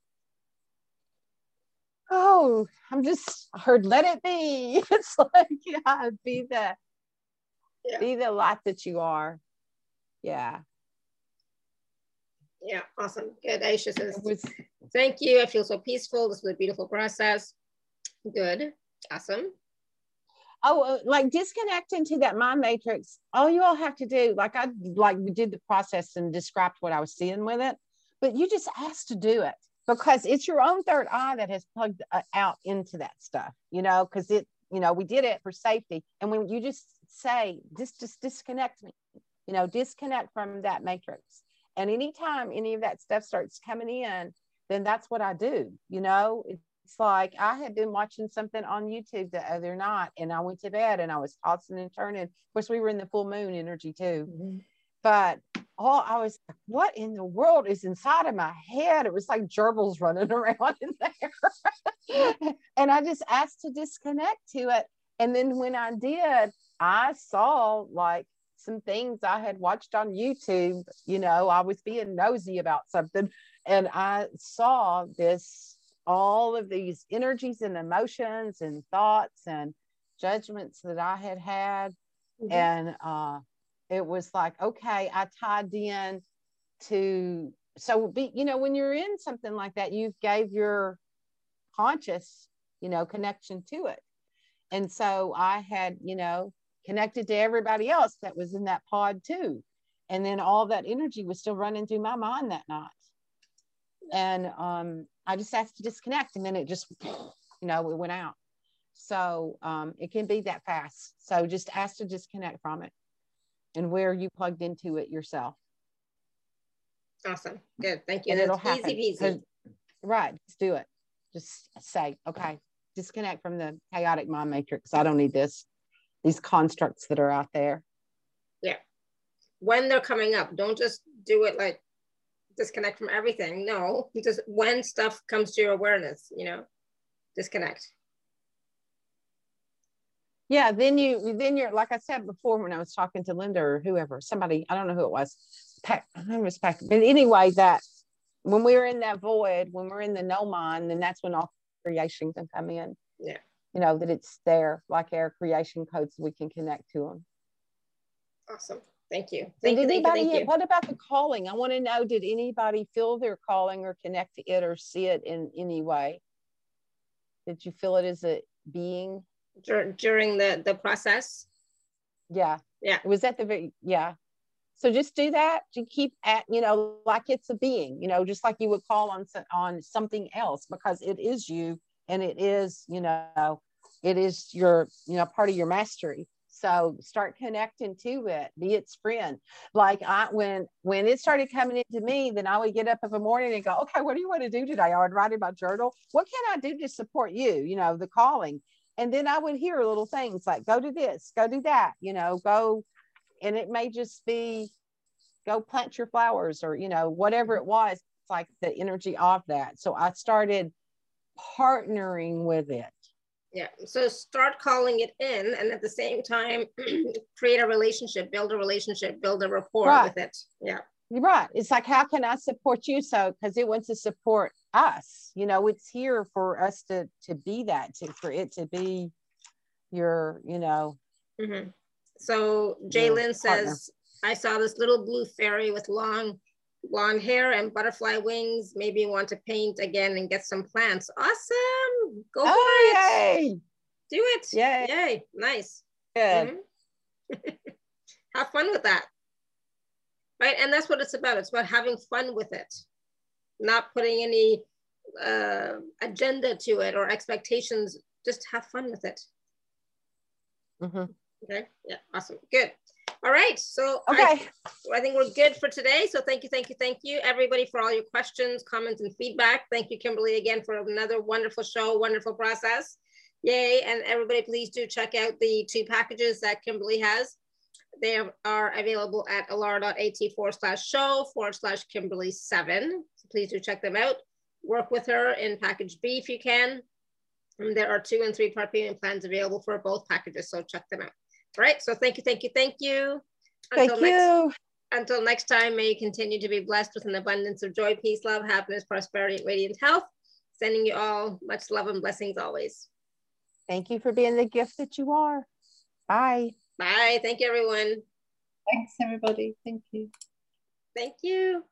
oh, I'm just heard, let it be. [laughs] It's like, yeah, be the yeah. be the light that you are. Yeah. Yeah, awesome. Good. Aisha says, was, thank you. I feel so peaceful. This was a beautiful process. Good. Awesome. Oh, uh, like disconnecting to that mind matrix. All you all have to do, like I like we did the process and described what I was seeing with it, but you just asked to do it because it's your own third eye that has plugged uh, out into that stuff, you know, because it, you know, we did it for safety. And when you just say, just, just disconnect me, you know, disconnect from that matrix. And anytime any of that stuff starts coming in, then that's what I do, you know, it's like I had been watching something on YouTube the other night and I went to bed and I was tossing and turning. Of course, we were in the full moon energy too. Mm-hmm. But all I was like, what in the world is inside of my head? It was like gerbils running [laughs] around in there. [laughs] and I just asked to disconnect to it. And then when I did, I saw like some things I had watched on YouTube. You know, I was being nosy about something and I saw this all of these energies and emotions and thoughts and judgments that I had had. Mm-hmm. And uh, it was like okay i tied in to so be you know when you're in something like that you've gave your conscious you know connection to it and so i had you know connected to everybody else that was in that pod too and then all that energy was still running through my mind that night and um, i just asked to disconnect and then it just you know it went out so um, it can be that fast so just ask to disconnect from it and where you plugged into it yourself. Awesome. Good. Thank you. And it'll happen. Easy peasy. Right. Just do it. Just say, okay, disconnect from the chaotic mind matrix. I don't need this, these constructs that are out there. Yeah. When they're coming up, don't just do it like disconnect from everything. No, just when stuff comes to your awareness, you know, disconnect. Yeah, then you then you're like I said before when I was talking to Linda or whoever, somebody, I don't know who it was. Pack, I don't know it was Pack, but anyway, that when we're in that void, when we're in the no mind, then that's when all creation can come in. Yeah. You know, that it's there, like our creation codes, we can connect to them. Awesome. Thank you. Thank did you. Thank you. anybody, Thank you. what about the calling? I want to know, did anybody feel their calling or connect to it or see it in any way? Did you feel it as a being? Dur- during the the process. Yeah. Yeah. Was that the very, yeah. So just do that to keep at, you know, like it's a being, you know, just like you would call on, on something else because it is you and it is, you know, it is your, you know, part of your mastery. So start connecting to it, be its friend. Like I, when, when it started coming into me, then I would get up in the morning and go, okay, what do you want to do today? I would write in my journal. What can I do to support you? You know, the calling. And then I would hear little things like, go to this, go do that, you know, go. And it may just be, go plant your flowers or, you know, whatever it was. It's like the energy of that. So I started partnering with it. Yeah. So start calling it in, and at the same time, [clears throat] create a relationship, build a relationship, build a rapport Right. with it. Yeah. You're right. It's like, how can I support you? So, because it wants to support us, you know, it's here for us to to be that, to for it to be your, you know, hmm So Jalen says, I saw this little blue fairy with long blonde hair and butterfly wings. Maybe want to paint again and get some plants. Awesome. Go for oh, it. yay, Do it. Yay. Yay. Nice. good. Mhm. [laughs] Have fun with that. Right. And that's what it's about. It's about having fun with it, not putting any uh, agenda to it or expectations. Just have fun with it. Mhm. Okay. Yeah. Awesome. Good. All right. So I Okay, I think we're good for today. So thank you, thank you, thank you, everybody, for all your questions, comments, and feedback. Thank you, Kimberly, again for another wonderful show, wonderful process. Yay. And everybody, please do check out the two packages that Kimberly has. They are available at alara.at forward slash show forward slash Kimberly seven. So please do check them out. Work with her in package B if you can. And there are two and three part payment plans available for both packages. So check them out. All right. So thank you, thank you, thank you. thank Until next you. until next time, may you continue to be blessed with an abundance of joy, peace, love, happiness, prosperity, and radiant health. Sending you all much love and blessings always. Thank you for being the gift that you are. Bye. Bye. Thank you, everyone. Thanks, everybody. Thank you. Thank you.